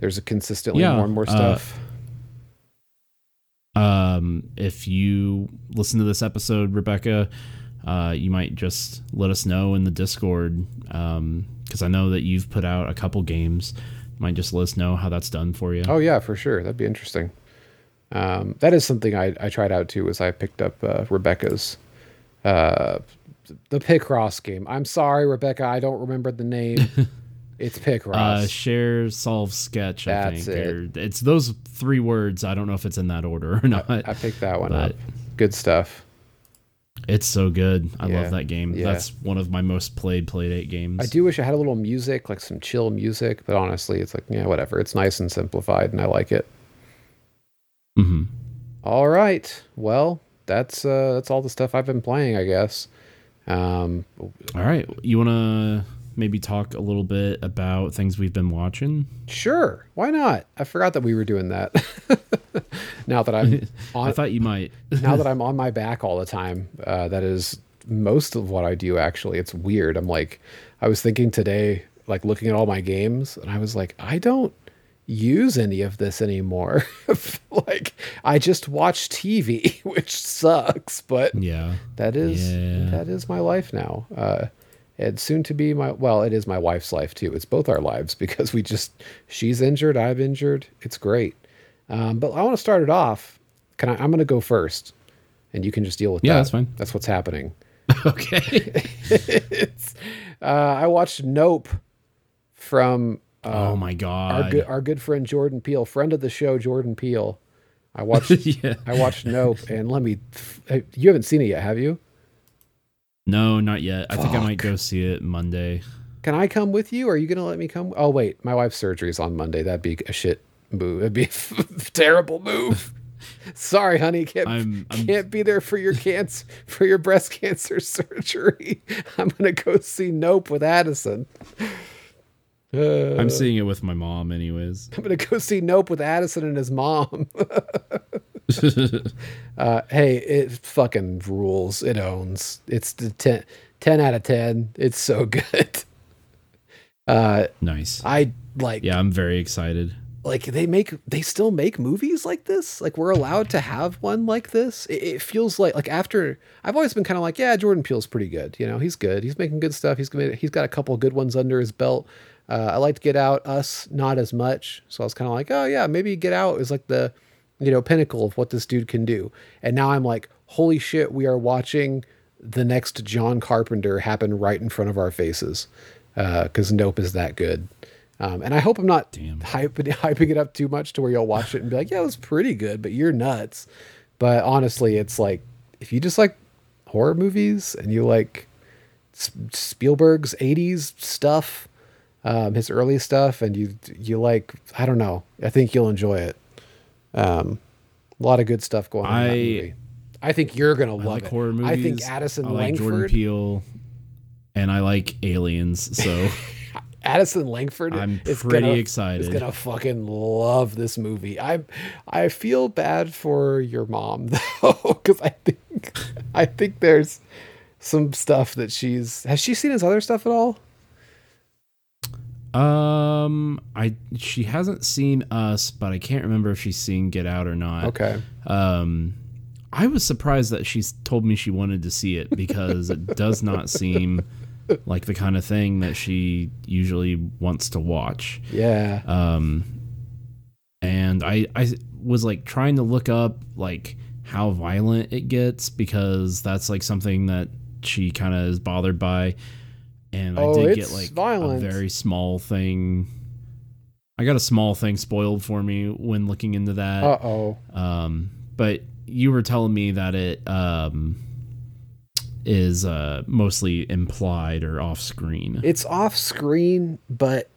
there's a consistently Yeah, more and more uh, stuff. Um if you listen to this episode Rebecca, uh you might just let us know in the Discord um cuz I know that you've put out a couple games. You might just let us know how that's done for you. Oh yeah, for sure. That'd be interesting. Um, that is something I, I tried out too. Was I picked up uh, Rebecca's uh, the Picross game. I'm sorry, Rebecca. I don't remember the name. it's Picross. Uh, share, solve, sketch. I That's think it. Or- it's those three words. I don't know if it's in that order or not. I picked that one up. Good stuff. it's so good. I Yeah, love that game. yeah. That's one of my most played Playdate games. I do wish I had a little music, like some chill music, but honestly, it's like yeah, whatever. It's nice and simplified, and I like it. Hmm All right. Well, that's uh, that's all the stuff I've been playing, I guess. Um, All right, you want to maybe talk a little bit about things we've been watching? Sure, why not? I forgot that we were doing that. now that I'm I on, thought you might. now that I'm on my back all the time, uh, that is most of what I do. Actually, it's weird. I'm like, I was thinking today, like looking at all my games, and I was like, I don't use any of this anymore. like, I just watch TV, which sucks, but yeah. that is Yeah. that is my life now. Uh, and soon to be my well, it is my wife's life too. It's both our lives because we just she's injured, I've injured. It's great. Um, but I want to start it off. Can I? I'm going to go first, and you can just deal with Yeah, that. that's fine. That's what's happening. okay. it's, uh, I watched Nope from uh, oh my our god. good our good friend Jordan Peele, friend of the show, Jordan Peele. I watched yeah. I watched Nope, and let me. You haven't seen it yet, have you? No, not yet. I think I might go see it Monday. Can I come with you? Are you going to let me come? Oh, wait. My wife's surgery is on Monday. That'd be a shit move. It'd be a terrible move. Sorry, honey. Can't, I'm- I'm- can't be there for your cancer, for your breast cancer surgery. I'm going to go see Nope with Addison. Uh, I'm seeing it with my mom, anyways. I'm to go see Nope with Addison and his mom. uh, hey, it fucking rules. It owns. It's the 10, 10 out of 10. It's so good. Uh, Nice. I like Yeah, I'm very excited. like they make they still make movies like this like we're allowed to have one like this it, it feels like like after i've always been kind of like yeah jordan peele's pretty good you know he's good he's making good stuff he's gonna he's got a couple good ones under his belt uh, i liked get out us not as much. So i was kind of like oh yeah maybe get out is like the you know pinnacle of what this dude can do. And now i'm like holy shit we are watching the next john carpenter happen right in front of our faces because nope is that good. Um, and I hope I'm not hyping, hyping it up too much to where you'll watch it and be like, yeah, it was pretty good, but you're nuts. But honestly, it's like, if you just like horror movies and you like Spielberg's 80s stuff, um, his early stuff, and you, you like, I don't know, I think you'll enjoy it. Um, a lot of good stuff going on in that I- movie. I think you're going to I love like it. horror movies. I think Addison I like Jordan Langford, Peele, and I like aliens. So Addison Langford I'm is pretty gonna, excited. is gonna fucking love this movie. I I feel bad for your mom though, because I think I think there's some stuff that she's has she seen his other stuff at all? Um, I she hasn't seen us, but I can't remember if she's seen Get Out or not. Okay, Um, I was surprised that she's told me she wanted to see it because it does not seem like the kind of thing that she usually wants to watch. yeah, Um, and I I was like trying to look up like how violent it gets because that's like something that she kind of is bothered by. And Oh, I did get like violent. a very small thing. I got a small thing spoiled for me when looking into that. uh oh, Um, but you were telling me that it um is uh mostly implied or off screen. it's off screen, but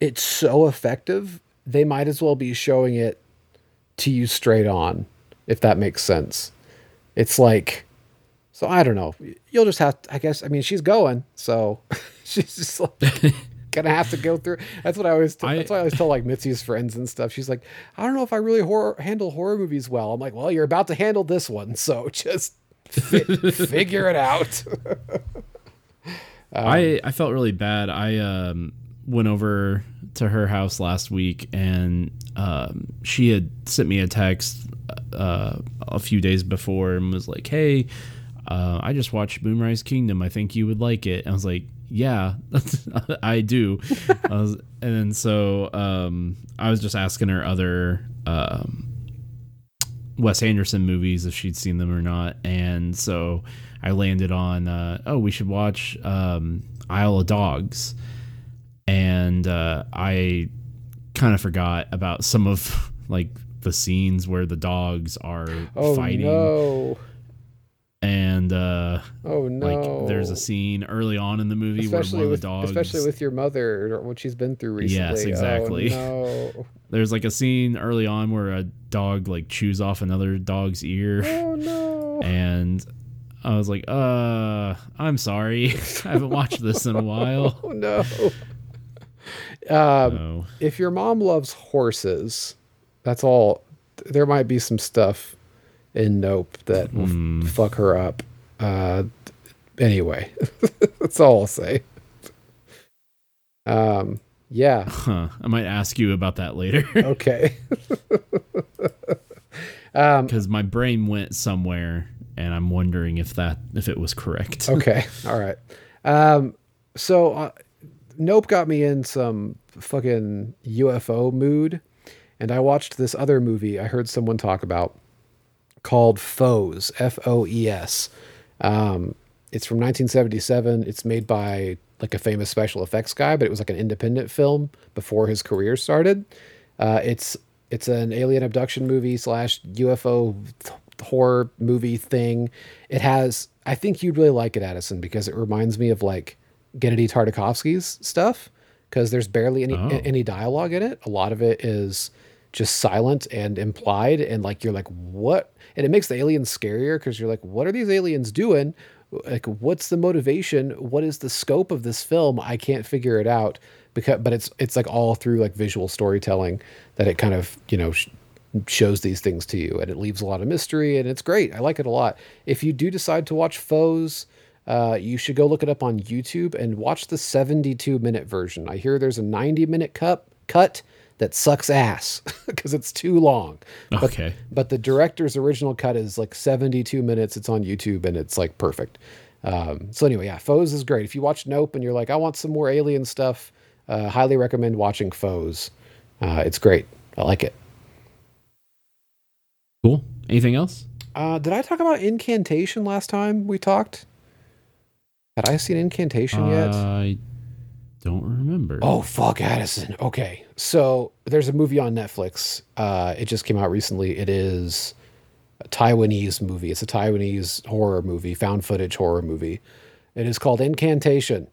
it's so effective. They might as well be showing it to you straight on, if that makes sense. It's like, so I don't know. You'll just have, I guess. I mean, she's going, so she's just like gonna have to go through. That's what I always. I- that's why I always tell like Mitzi's friends and stuff. She's like, I don't know if I really horror, handle horror movies well. I'm like, well, you're about to handle this one, so just fi- figure it out. I I felt really bad. I um went over to her house last week and um she had sent me a text uh a few days before and was like, "Hey, uh, I just watched Moonrise Kingdom. I think you would like it." And I was like, "Yeah, I do." I was, and then so um I was just asking her other um Wes Anderson movies if she'd seen them or not. And so I landed on, uh, oh, we should watch um, Isle of Dogs. And uh, I kind of forgot about some of like the scenes where the dogs are Oh fighting. no! And uh, Oh no! like there's a scene early on in the movie especially where one with of the dogs. especially with your mother what she's been through recently. Yes, exactly. Oh no! there's like a scene early on where a dog like chews off another dog's ear. Oh no! and I was like, "Uh, I'm sorry, I haven't watched this in a while." Oh no! Um, So, if your mom loves horses, that's all. There might be some stuff in Nope that will Hmm. fuck her up. Uh, anyway, that's all I'll say. Um, yeah. huh, I might ask you about that later Okay. um, because my brain went somewhere, and I'm wondering if that if it was correct. okay. All right. Um, so uh, Nope got me in some fucking UFO mood, and I watched this other movie I heard someone talk about called Foes, F O E S. Um, it's from 1977. It's made by like a famous special effects guy, but it was like an independent film before his career started. Uh, it's it's an alien abduction movie slash UFO th- horror movie thing. It has, I think you'd really like it, Addison, because it reminds me of like Genndy Tartakovsky's stuff. Because there's barely any Oh. any dialogue in it. A lot of it is just silent and implied, and like you're like, what? And it makes the aliens scarier because you're like, what are these aliens doing? Like, what's the motivation? What is the scope of this film? I can't figure it out. Because, but it's it's like all through like visual storytelling that it kind of you know sh- shows these things to you, and it leaves a lot of mystery, and it's great. I like it a lot. If you do decide to watch Foes, uh, you should go look it up on YouTube and watch the 72 minute version. I hear there's a 90 minute cut cut that sucks ass because it's too long. But, Okay. But the director's original cut is like 72 minutes. It's on YouTube and it's like perfect. Um, so anyway, yeah, Foes is great. If you watch Nope and you're like, I want some more alien stuff, uh, highly recommend watching Foes. Uh, it's great. I like it. Cool. Anything else? Uh, did I talk about Incantation last time we talked? Had I seen Incantation yet? Don't remember. Oh fuck, Addison. Okay, so there's a movie on Netflix. Uh, it just came out recently. It is a Taiwanese movie. It's a Taiwanese horror movie, found footage horror movie. It is called Incantation.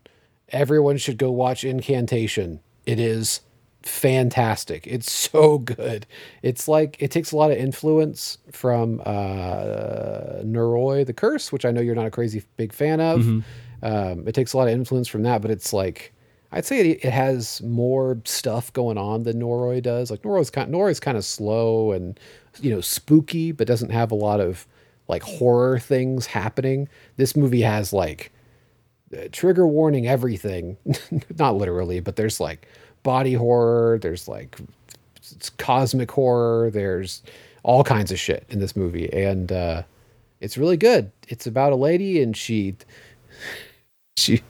Everyone should go watch Incantation. It is fantastic. It's so good. It's like it takes a lot of influence from uh, Noroi the Curse, which I know you're not a crazy big fan of. Um, it takes a lot of influence from that, but it's like I'd say it, has more stuff going on than Noroi does. Like Noroi's kind Noroi's kind of slow and you know spooky, but doesn't have a lot of like horror things happening. This movie has like uh, trigger warning everything not literally but there's like body horror there's like cosmic horror there's all kinds of shit in this movie and uh it's really good it's about a lady and she she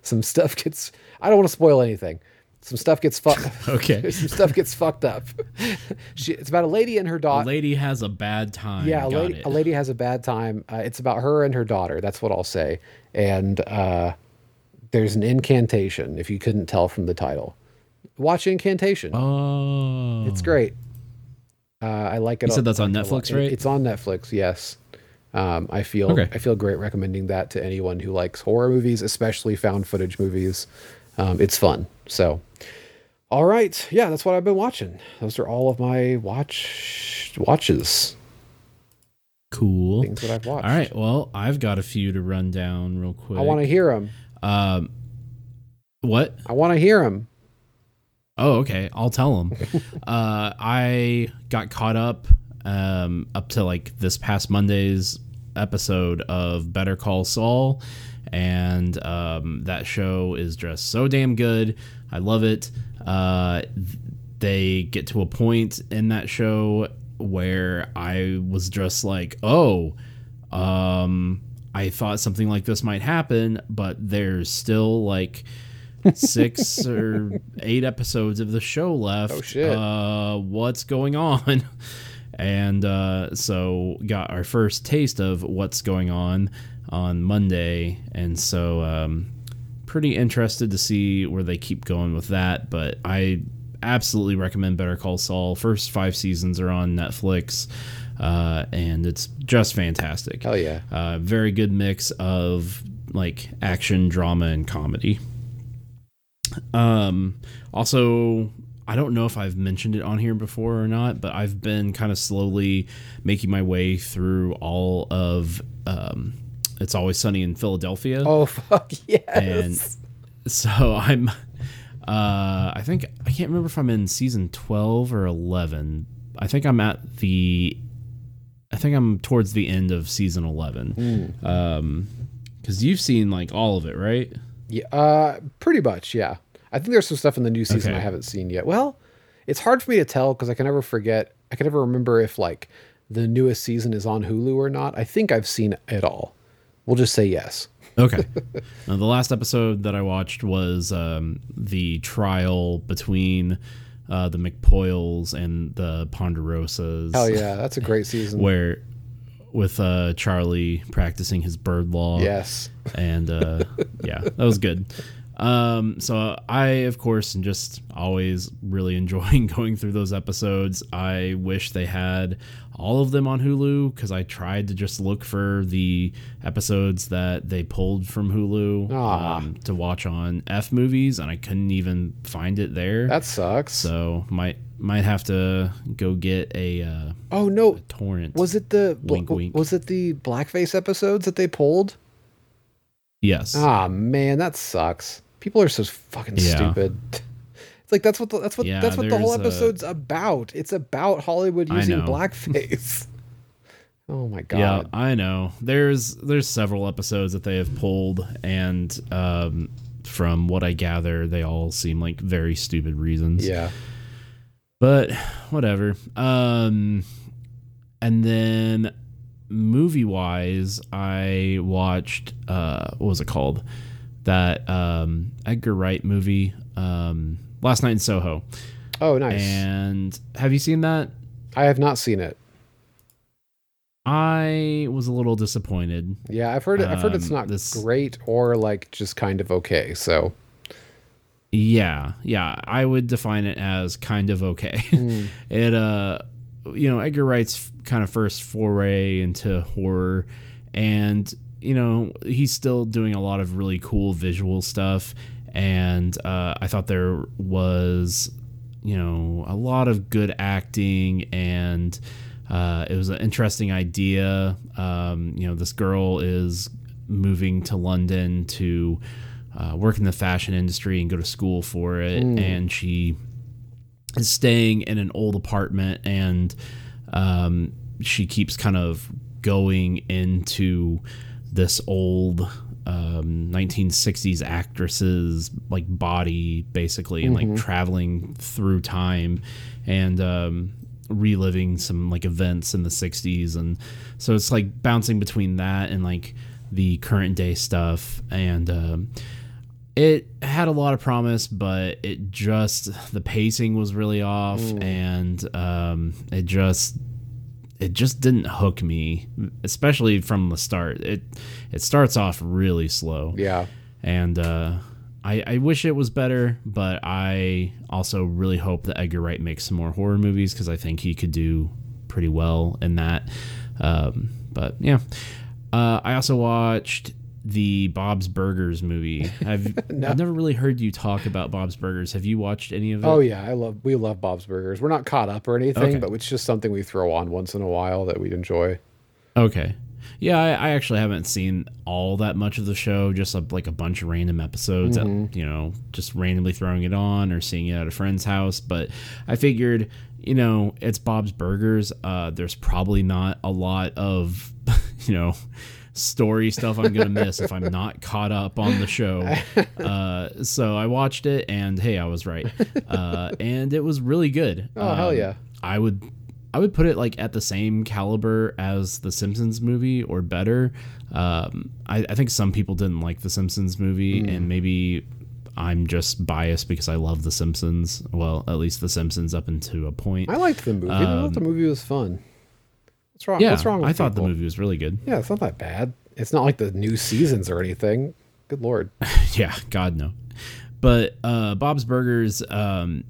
some stuff gets i don't want to spoil anything some stuff gets fucked Okay. some stuff gets fucked up she it's about a lady and her daughter. A lady has a bad time. yeah, a lady, a lady has a bad time. Uh, it's about her and her daughter. That's what I'll say. And uh, there's an incantation. If you couldn't tell from the title, watch Incantation. Oh. It's great. Uh, I like it. You said that's on like it a lot. Netflix, right? It's on Netflix. Yes. Um, I feel Okay. I feel great recommending that to anyone who likes horror movies, especially found footage movies. Um, it's fun. So, all right, yeah, that's what I've been watching. Those are all of my watch watches, Cool. things that I've watched. All right. Well, I've got a few to run down real quick. I want to hear them. Um, what? I want to hear them. Oh, okay. I'll tell them. uh, I got caught up um, up to like this past Monday's episode of Better Call Saul, and um, that show is just so damn good. I love it. Uh, they get to a point in that show where I was just like, oh, um, I thought something like this might happen, but there's still like six or eight episodes of the show left. Oh, shit. Uh, what's going on? And uh, so got our first taste of what's going on on Monday, and so um, pretty interested to see where they keep going with that. But I absolutely recommend Better Call Saul. First five seasons are on Netflix, uh, and it's just fantastic. Hell yeah. Uh, very good mix of like action, drama, and comedy. Um, also, I don't know if I've mentioned it on here before or not, but I've been kind of slowly making my way through all of um, It's Always Sunny in Philadelphia. Oh fuck yes. And so I'm uh I think I can't remember if I'm in season 12 or 11. I think I'm at the I think I'm towards the end of season 11. Um cuz you've seen like all of it, right? yeah, uh, pretty much. Yeah. I think there's some stuff in the new season Okay. I haven't seen yet. Well, it's hard for me to tell because I can never forget. I can never remember if like the newest season is on Hulu or not. I think I've seen it all. We'll just say yes. Okay. now, the last episode that I watched was um, the trial between uh, the McPoyles and the Ponderosas. Oh yeah, that's a great season. Where with uh, Charlie practicing his bird law. yes. and uh, yeah, that was good. Um, so I, of course, am just always really enjoying going through those episodes. I wish they had all of them on Hulu because I tried to just look for the episodes that they pulled from Hulu um, to watch on F movies, and I couldn't even find it there. That sucks. so might might have to go get a uh, oh no, torrent. was it the Wink, wink. was it the blackface episodes that they pulled? yes? Ah man, that sucks. People are so fucking Yeah. stupid. It's like that's what the, that's what Yeah, that's what the whole there's a- episode's about. It's about Hollywood using blackface. Oh my god. Yeah, I know. There's there's several episodes that they have pulled, and um, from what I gather, they all seem like very stupid reasons. Yeah. But whatever. Um, and then movie wise, I watched uh, what was it called? That um, Edgar Wright movie, um, Last Night in Soho. Oh, nice. And have you seen that? I have not seen it. I was a little disappointed. Yeah, I've heard it. I've heard it's Um, not this- great or like just kind of okay. So Yeah, yeah, I would define it as kind of okay. it uh you know, Edgar Wright's kind of first foray into horror and you know, he's still doing a lot of really cool visual stuff and uh I thought there was you know, a lot of good acting and uh, it was an interesting idea. Um, you know, this girl is moving to London to uh, work in the fashion industry and go to school for it, and she is staying in an old apartment, and um, she keeps kind of going into this old um, 1960s actresses like body basically and like traveling through time and um, reliving some like events in the 60s and so it's like bouncing between that and like the current day stuff. And um, it had a lot of promise but it just the pacing was really off and um, it just it just didn't hook me especially from the start. It it starts off really slow. Yeah, and uh, I, I wish it was better, but I also really hope that Edgar Wright makes some more horror movies because I think he could do pretty well in that. Um, but yeah, uh, I also watched the Bob's Burgers movie. I've I've never really heard you talk about Bob's Burgers. Have you watched any of it? oh yeah, I love we love Bob's Burgers. We're not caught up or anything, Okay. but it's just something we throw on once in a while that we enjoy. Okay. Yeah, I, I actually haven't seen all that much of the show, just a, like a bunch of random episodes, that, you know, just randomly throwing it on or seeing it at a friend's house. But I figured, you know, it's Bob's Burgers. Uh, there's probably not a lot of, you know, story stuff I'm to miss if I'm not caught up on the show. Uh, so I watched it and hey, I was right. Uh, and it was really good. Oh, hell Um, yeah. I would I would put it like at the same caliber as the Simpsons movie or better. Um, I, I think some people didn't like the Simpsons movie, Hmm. and maybe I'm just biased because I love the Simpsons. Well, at least the Simpsons up into a point. I liked the movie. I thought the movie was fun. What's wrong? Yeah, What's wrong with I thought people? the movie was really good. Yeah, it's not that bad. It's not like the new seasons or anything. Good lord. yeah, God no. But uh, Bob's Burgers, um,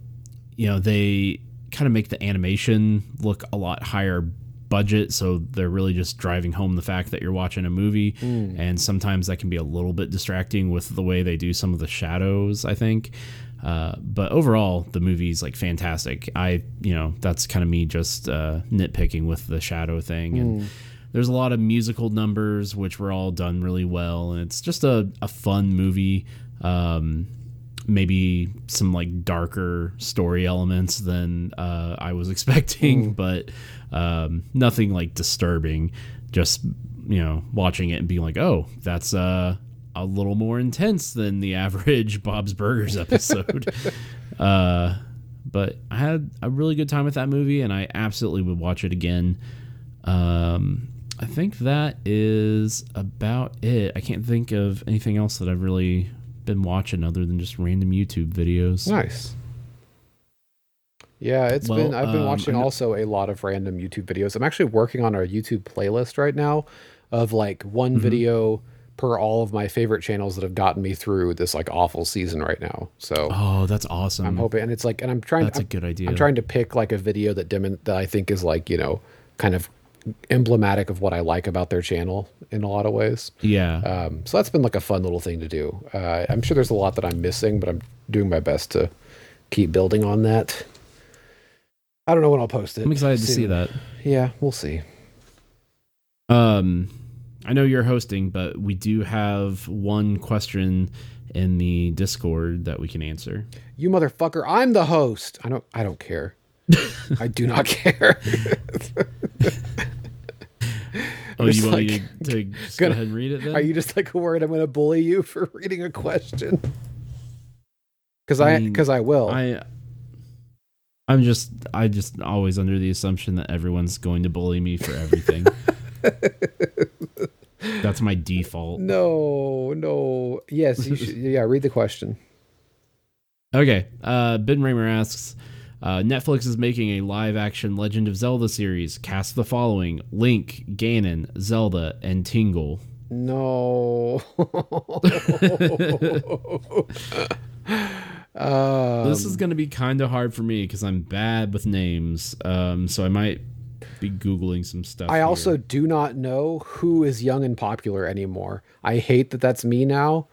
you know, they kind of make the animation look a lot higher budget, so they're really just driving home the fact that you're watching a movie, and sometimes that can be a little bit distracting with the way they do some of the shadows. I think. Uh, but overall, the movie's like fantastic. I, you know, that's kind of me just uh, nitpicking with the shadow thing. And there's a lot of musical numbers, which were all done really well. And it's just a, a fun movie. Um, maybe some like darker story elements than uh, I was expecting, but um, nothing like disturbing. Just, you know, watching it and being like, oh, that's uh, a little more intense than the average Bob's Burgers episode. uh, but I had a really good time with that movie, and I absolutely would watch it again. Um, I think that is about it. I can't think of anything else that I've really been watching other than just random YouTube videos. Nice. Yeah, it's Well, been I've been um, watching also a lot of random YouTube videos. I'm actually working on a YouTube playlist right now of like one Mm-hmm. video per all of my favorite channels that have gotten me through this like awful season right now. So Oh, that's awesome. I'm hoping and it's like and I'm trying that's a I'm, good idea. I'm trying to pick like a video that demon that I think is like, you know, kind of emblematic of what I like about their channel in a lot of ways. yeah. Um, so that's been like a fun little thing to do. Uh, I'm sure there's a lot that I'm missing, but I'm doing my best to keep building on that. I don't know when I'll post it. I'm excited to see that. Yeah, we'll see. Um, I know you're hosting, but we do have one question in the Discord that we can answer. You motherfucker, I'm the host. I don't I don't care. I do not care. Oh, you want like, me to, gonna- go ahead and read it then? Are you just like worried I'm going to bully you for reading a question? Because I I mean, because I will. I I'm just I just always under the assumption that everyone's going to bully me for everything. That's my default. no, no. Yes, you should. Yeah, read the question. Okay. Uh Ben Raymer asks uh, Netflix is making a live action Legend of Zelda series. Cast the following Link, Ganon, Zelda, and Tingle. No. um, this is going to be kind of hard for me because I'm bad with names. Um, so I might be Googling some stuff. I here. also do not know who is young and popular anymore. I hate that that's me now,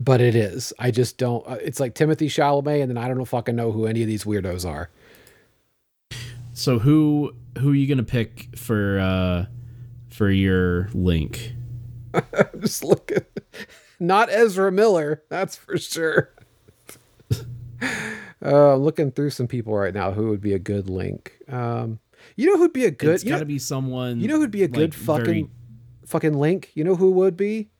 but it is. I just don't. Uh, it's like Timothée Chalamet, and then I don't know fucking know who any of these weirdos are. So who who are you gonna pick for uh for your link? I'm just looking. Not Ezra Miller, that's for sure. uh, I'm looking through some people right now who would be a good link. Um, you know who'd be a good? it's got to be someone. you know who'd be a good like, fucking very- fucking link? You know who would be?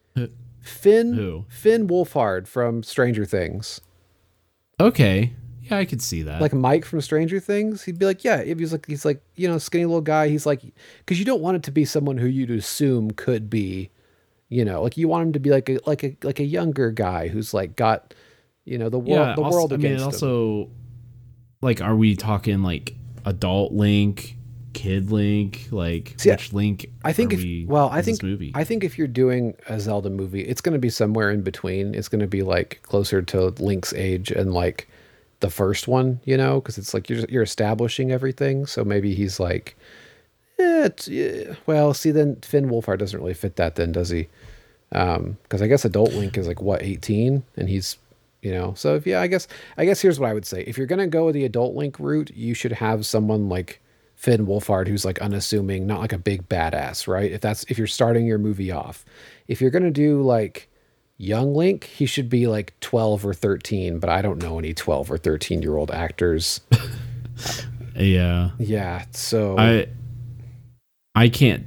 Finn. who? Finn Wolfhard from Stranger Things. Okay, yeah, I could see that. like Mike from Stranger Things, he'd be like, yeah, if he's like, he's like, you know, skinny little guy. He's like, because you don't want it to be someone who you'd assume could be, you know, like you want him to be like a like a like a younger guy who's like got, you know, the world yeah, the also, world I mean, against him. also, like, are we talking like adult Link, kid Link, like See, which Link? I think if we well, I think this movie. I think if you're doing a Zelda movie, it's going to be somewhere in between. It's going to be like closer to Link's age and like the first one, you know, because it's like you're you're establishing everything. So maybe he's like, eh, yeah. well, see, then Finn Wolfhard doesn't really fit that, then does he? Because I guess adult Link is like what 18, and he's you know. So if yeah, I guess I guess here's what I would say: if you're gonna go the adult Link route, you should have someone like Finn Wolfhard who's like unassuming, not like a big badass, right? If that's if you're starting your movie off, if you're gonna do like young Link, he should be like 12 or 13, but I don't know any 12 or 13 year old actors. yeah, Yeah, so I I can't.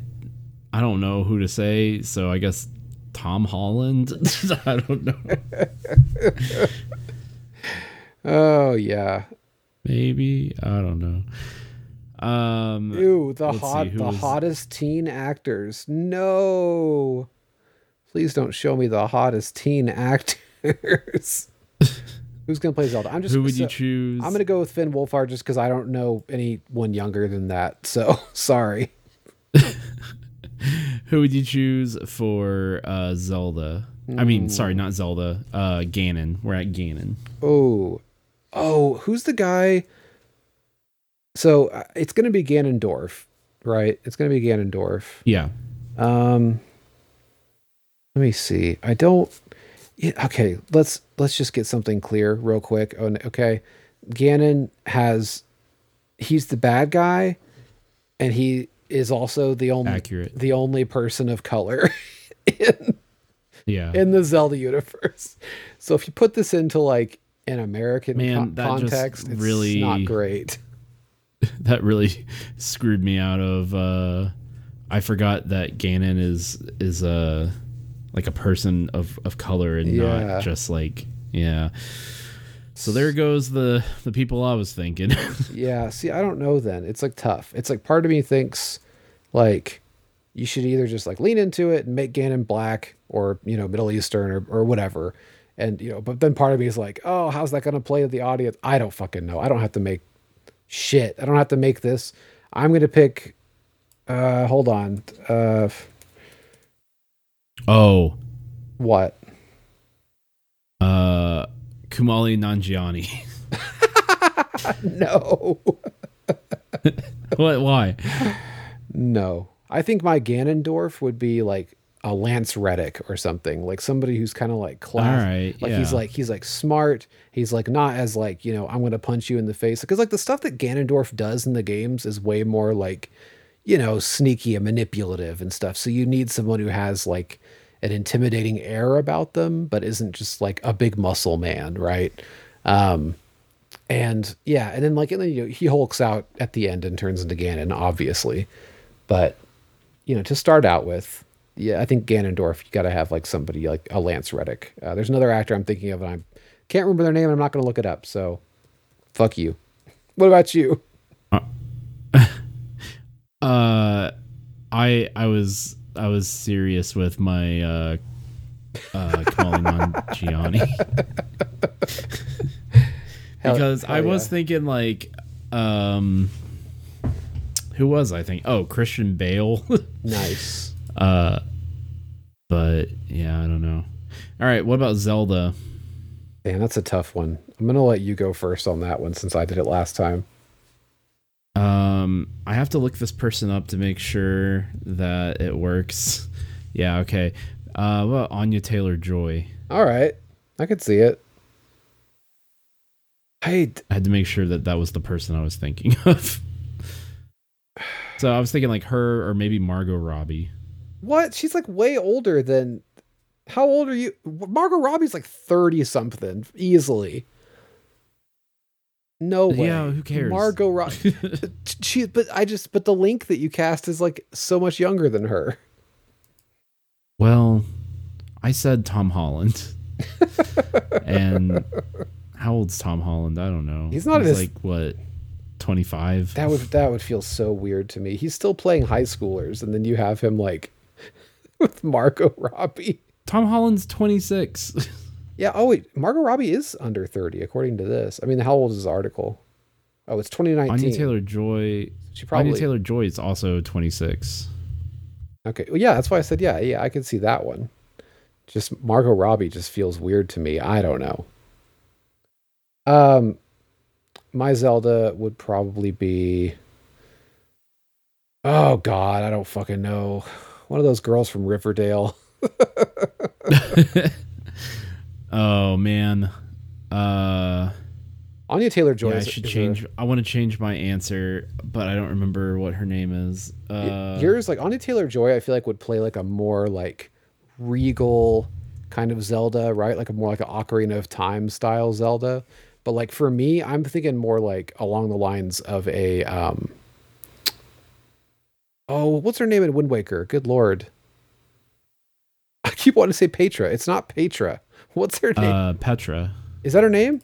I don't know who to say. So I guess Tom Holland. I don't know. oh yeah, Maybe I don't know. Um, ew, the hot, the was- hottest teen actors. No, please don't show me the hottest teen actors. Who's gonna play Zelda? I'm just who would so- you choose? I'm gonna go with Finn Wolfhard just because I don't know anyone younger than that. So sorry. Who would you choose for uh, Zelda? I mean, sorry, not Zelda. Uh, Ganon. We're at Ganon. Oh, oh, who's the guy? So uh, it's gonna be Ganondorf, right? It's gonna be Ganondorf. Yeah. Um, let me see. I don't. Yeah, okay, let's let's just get something clear real quick. Oh, okay, Ganon has. He's the bad guy, and he is also the only Accurate. the only person of color in Yeah. in the Zelda universe. So if you put this into like an American Man, con- that just context, it's really- not great. that really screwed me out of. Uh, I forgot that Ganon is is a like a person of of color and Yeah. not just like yeah. So there goes the the people I was thinking. Yeah, see, I don't know then. It's like tough. It's like part of me thinks like you should either just like lean into it and make Ganon black or, you know, Middle Eastern or, or whatever. And, you know, but then part of me is like, oh, how's that going to play to the audience? I don't fucking know. I don't have to make shit. I don't have to make this. I'm going to pick, uh, hold on. Uh, oh, what? uh, Kumail Nanjiani. No. what? Why? No. I think my Ganondorf would be like a Lance Reddick or something, like somebody who's kind of like class. All right, Like he's like he's like smart. He's like not as like you know I'm gonna punch you in the face because like the stuff that Ganondorf does in the games is way more like you know sneaky and manipulative and stuff. So you need someone who has like an intimidating air about them, but isn't just like a big muscle man, right? Um, and yeah, and then like and then you know, he hulks out at the end and turns into Ganon, obviously. But you know, to start out with, yeah, I think Ganondorf, you got to have like somebody like a Lance Reddick. Uh, there's another actor I'm thinking of, and I can't remember their name, and I'm not going to look it up. So, fuck you. What about you? Uh, I I was I was serious with my uh, uh calling on Gianni because I was yeah. thinking like um who was I think oh Christian Bale Nice. Uh but yeah I don't know all right what about Zelda Man, that's a tough one. I'm going to let you go first on that one since I did it last time. Um, I have to look this person up to make sure that it works. Yeah, okay. Uh, what about Anya Taylor Joy? All right. I could see it. I I had to make sure that that was the person I was thinking of. So I was thinking like her or maybe Margot Robbie. What? She's like way older than How old are you? Margot Robbie's like 30 something easily. No way. Yeah, who cares? Margot Robbie. she but I just but the link that you cast is like so much younger than her. Well, I said Tom Holland. and how old's Tom Holland? I don't know. He's not as- like what, twenty five? That would that would feel so weird to me. He's still playing high schoolers, and then you have him like with Margot Robbie. Tom Holland's twenty six. Yeah. Oh wait, Margot Robbie is under thirty according to this. I mean, how old is this article? Oh, it's 2019. Anya. Taylor Joy. She probably Anya Taylor Joy is also twenty six. okay. Well, yeah, that's why I said yeah, yeah. I could see that one. Just Margot Robbie just feels weird to me. I don't know. Um, my Zelda would probably be. Oh God, I don't fucking know. One of those girls from Riverdale. oh man. Uh Anya Taylor Joy. yeah, I should change I want to change my answer, but I don't remember what her name is. Uh yours like Anya Taylor Joy, I feel like would play like a more like regal kind of Zelda, right? Like a more like an Ocarina of Time style Zelda. But like for me, I'm thinking more like along the lines of a um Oh, what's her name in Wind Waker? Good lord. I keep wanting to say Tetra. It's not Tetra. What's her name? uh Tetra. Is that her name?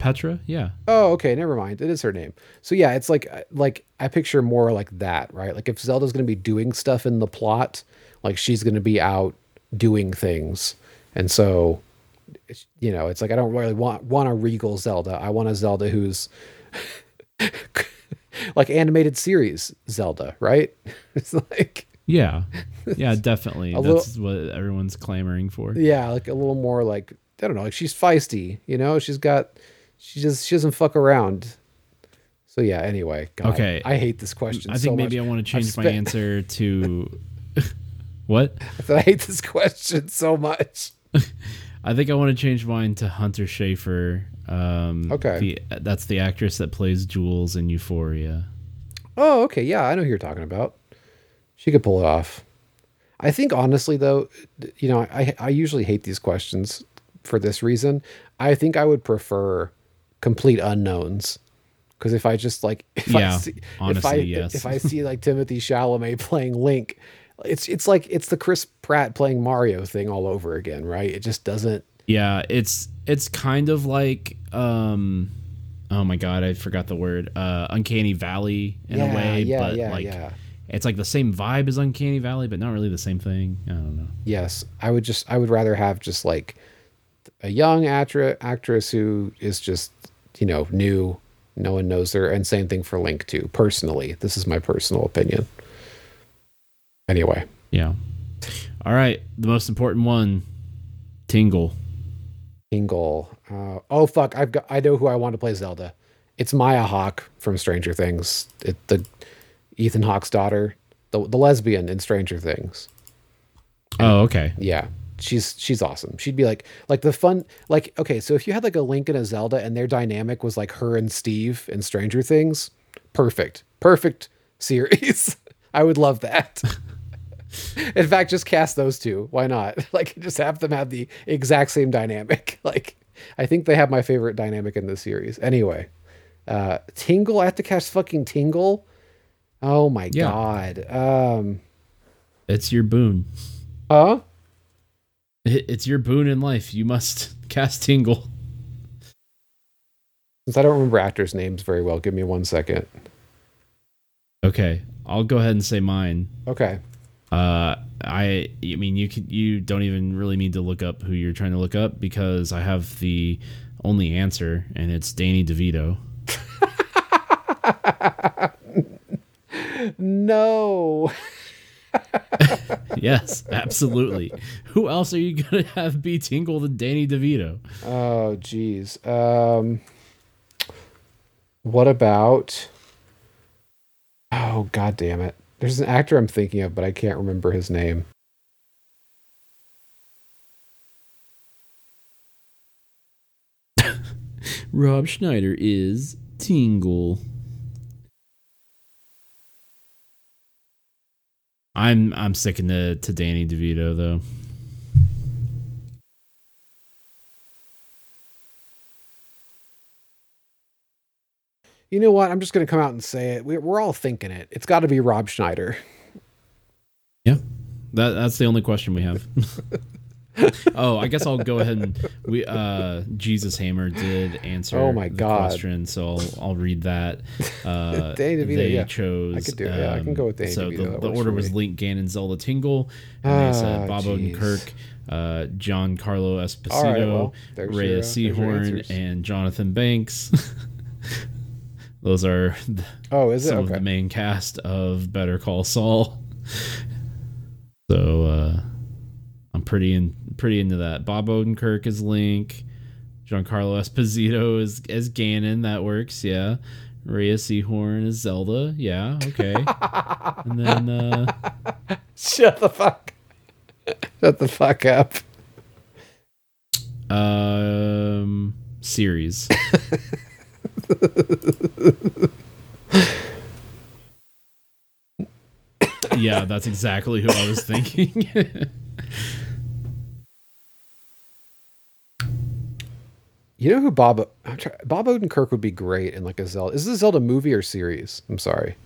Tetra? Yeah. Oh, okay, never mind. It is her name. So yeah, it's like like I picture more like that, right? Like if Zelda's going to be doing stuff in the plot, like she's going to be out doing things. And so you know, it's like I don't really want want a regal Zelda. I want a Zelda who's like animated series Zelda, right? It's like Yeah. Yeah, definitely. A little- That's what everyone's clamoring for. yeah, like a little more like I don't know, like she's feisty, you know? She's got she just she doesn't fuck around. So yeah, anyway, God, Okay. I hate this question I so think maybe much. I want to change my answer to What? I said I hate this question so much. I think I want to change mine to Hunter Schafer. Um, Okay. The, that's the actress that plays Jules in Euphoria. Oh, okay, yeah, I know who you're talking about. She could pull it off. I think honestly though, you know, I I usually hate these questions for this reason. I think I would prefer complete unknowns. Because if I just like, if I Yeah, see, if I yes. if I see like Timothée Chalamet playing Link, it's it's like it's the Chris Pratt playing Mario thing all over again, right? It just doesn't. Yeah, it's it's kind of like um, oh my god, I forgot the word. Uh, Uncanny Valley in yeah, a way, yeah, but yeah, like yeah. it's like the same vibe as Uncanny Valley, but not really the same thing. I don't know. Yes, I would just I would rather have just like a young actress actress who is just you know new, no one knows her, and same thing for Link too. Personally, this is my personal opinion. Anyway, Yeah. All right, the most important one, Tingle. Tingle. Uh, oh fuck, I've got I know who I want to play Zelda. It's Maya Hawke from Stranger Things. It, the Ethan Hawke's daughter, the the lesbian in Stranger Things. Oh, okay. Yeah. She's she's awesome. She'd be like like the fun like okay, so if you had like a Link and a Zelda and their dynamic was like her and Steve in Stranger Things, perfect. Perfect series. I would love that. in fact, just cast those two. Why not? Like just have them have the exact same dynamic. Like I think they have my favorite dynamic in this series. Anyway, uh Tingle, I have to cast fucking Tingle. Oh my Yeah. god. Um. It's your boon. Huh? It- It's your boon in life. You must cast Tingle. Since I don't remember actors' names very well, give me one second. Okay, I'll go ahead and say mine. Okay. Uh, I, I mean, you could, you don't even really need to look up who you're trying to look up because I have the only answer, and it's Danny DeVito. No. yes, absolutely. Who else are you gonna have be Tingle than Danny DeVito? Oh, geez. Um. What about? Oh, god damn it! There's an actor I'm thinking of, but I can't remember his name. Rob Schneider is Tingle. I'm I'm sticking to to Danny DeVito though. You know what? I'm just going to come out and say it. We- We're all thinking it. It's got to be Rob Schneider. Yeah, that that's the only question we have. oh, I guess I'll go ahead and we uh Jesus Hammer did answer. Oh my the God. Question, so I'll I'll read that. Uh, DeVito, they yeah. chose. I could do it. Yeah, I can go with Danny So DeVito. the, the order was. Link, Ganon, Zelda, Tingle, and they said Ah, Bob jeez. Odenkirk, uh, Giancarlo Esposito, right, well, Rhea uh, your Seehorn, and Jonathan Banks. Those are the, Oh, is it? some of the main cast of Better Call Saul. So uh, I'm pretty in pretty into that. Bob Odenkirk is Link. Giancarlo Esposito is as Ganon. That works. Yeah. Rhea Seehorn is Zelda. Yeah. Okay. and then uh, Shut the fuck. Shut the fuck up. um series. Yeah, that's exactly who I was thinking. You know who Bob try, Bob Odenkirk would be great in like a Zelda. Is this a Zelda movie or series? I'm sorry.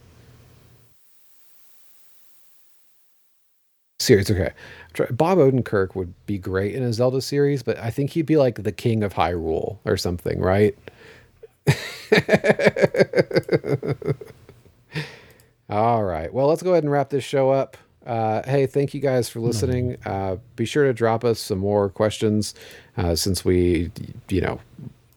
Series, okay. Try- Bob Odenkirk would be great in a Zelda series, but I think he'd be like the king of Hyrule or something, right? All right. Well, let's go ahead and wrap this show up. Uh, hey, thank you guys for listening. Uh, be sure to drop us some more questions uh, since we, you know,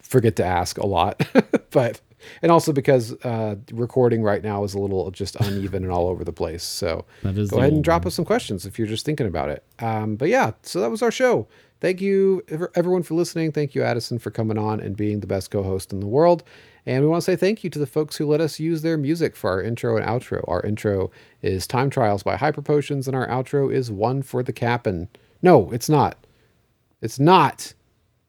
forget to ask a lot. but, and also because uh, recording right now is a little just uneven and all over the place. So go ahead and drop one. us some questions if you're just thinking about it. Um, but yeah, so that was our show. Thank you, ev- everyone, for listening. Thank you, Addison, for coming on and being the best co host in the world. And we want to say thank you to the folks who let us use their music for our intro and outro. Our intro is Time Trials by Hyper Potions, and our outro is One for the Cap'n. No, it's not. It's not.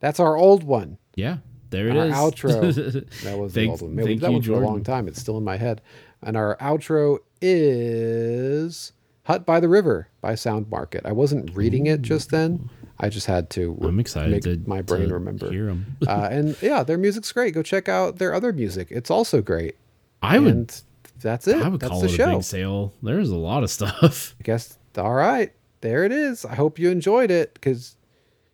That's our old one. Yeah, there it Our is. outro. That was the old one. Maybe that for a long time. It's still in my head. And our outro is Hut by the River by Sound Market. I wasn't reading it just then. I just had to re- I'm excited make to my brain to remember. hear 'em. uh, and yeah, their music's great. Go check out their other music. It's also great. I would and that's it. I would that's call the it a show. big sale. There's a lot of stuff. I guess all right. There it is. I hope you enjoyed it because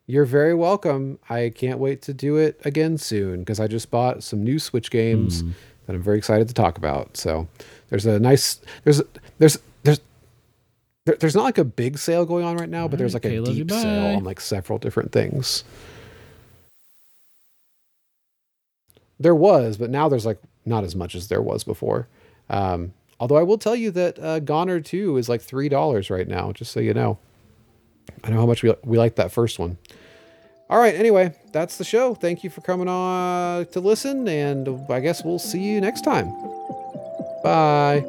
you're very welcome. I can't wait to do it again soon because I just bought some new Switch games Hmm. that I'm very excited to talk about. So there's a nice there's there's there's there, there's not like a big sale going on right now, but there's like a deep sale on like several different things. There was, but now there's like not as much as there was before. Um, although I will tell you that uh, Gonner 2 is like three dollars right now, just so you know. I know how much we we like that first one. All right, anyway, that's the show. Thank you for coming on to listen, and I guess we'll see you next time. Bye.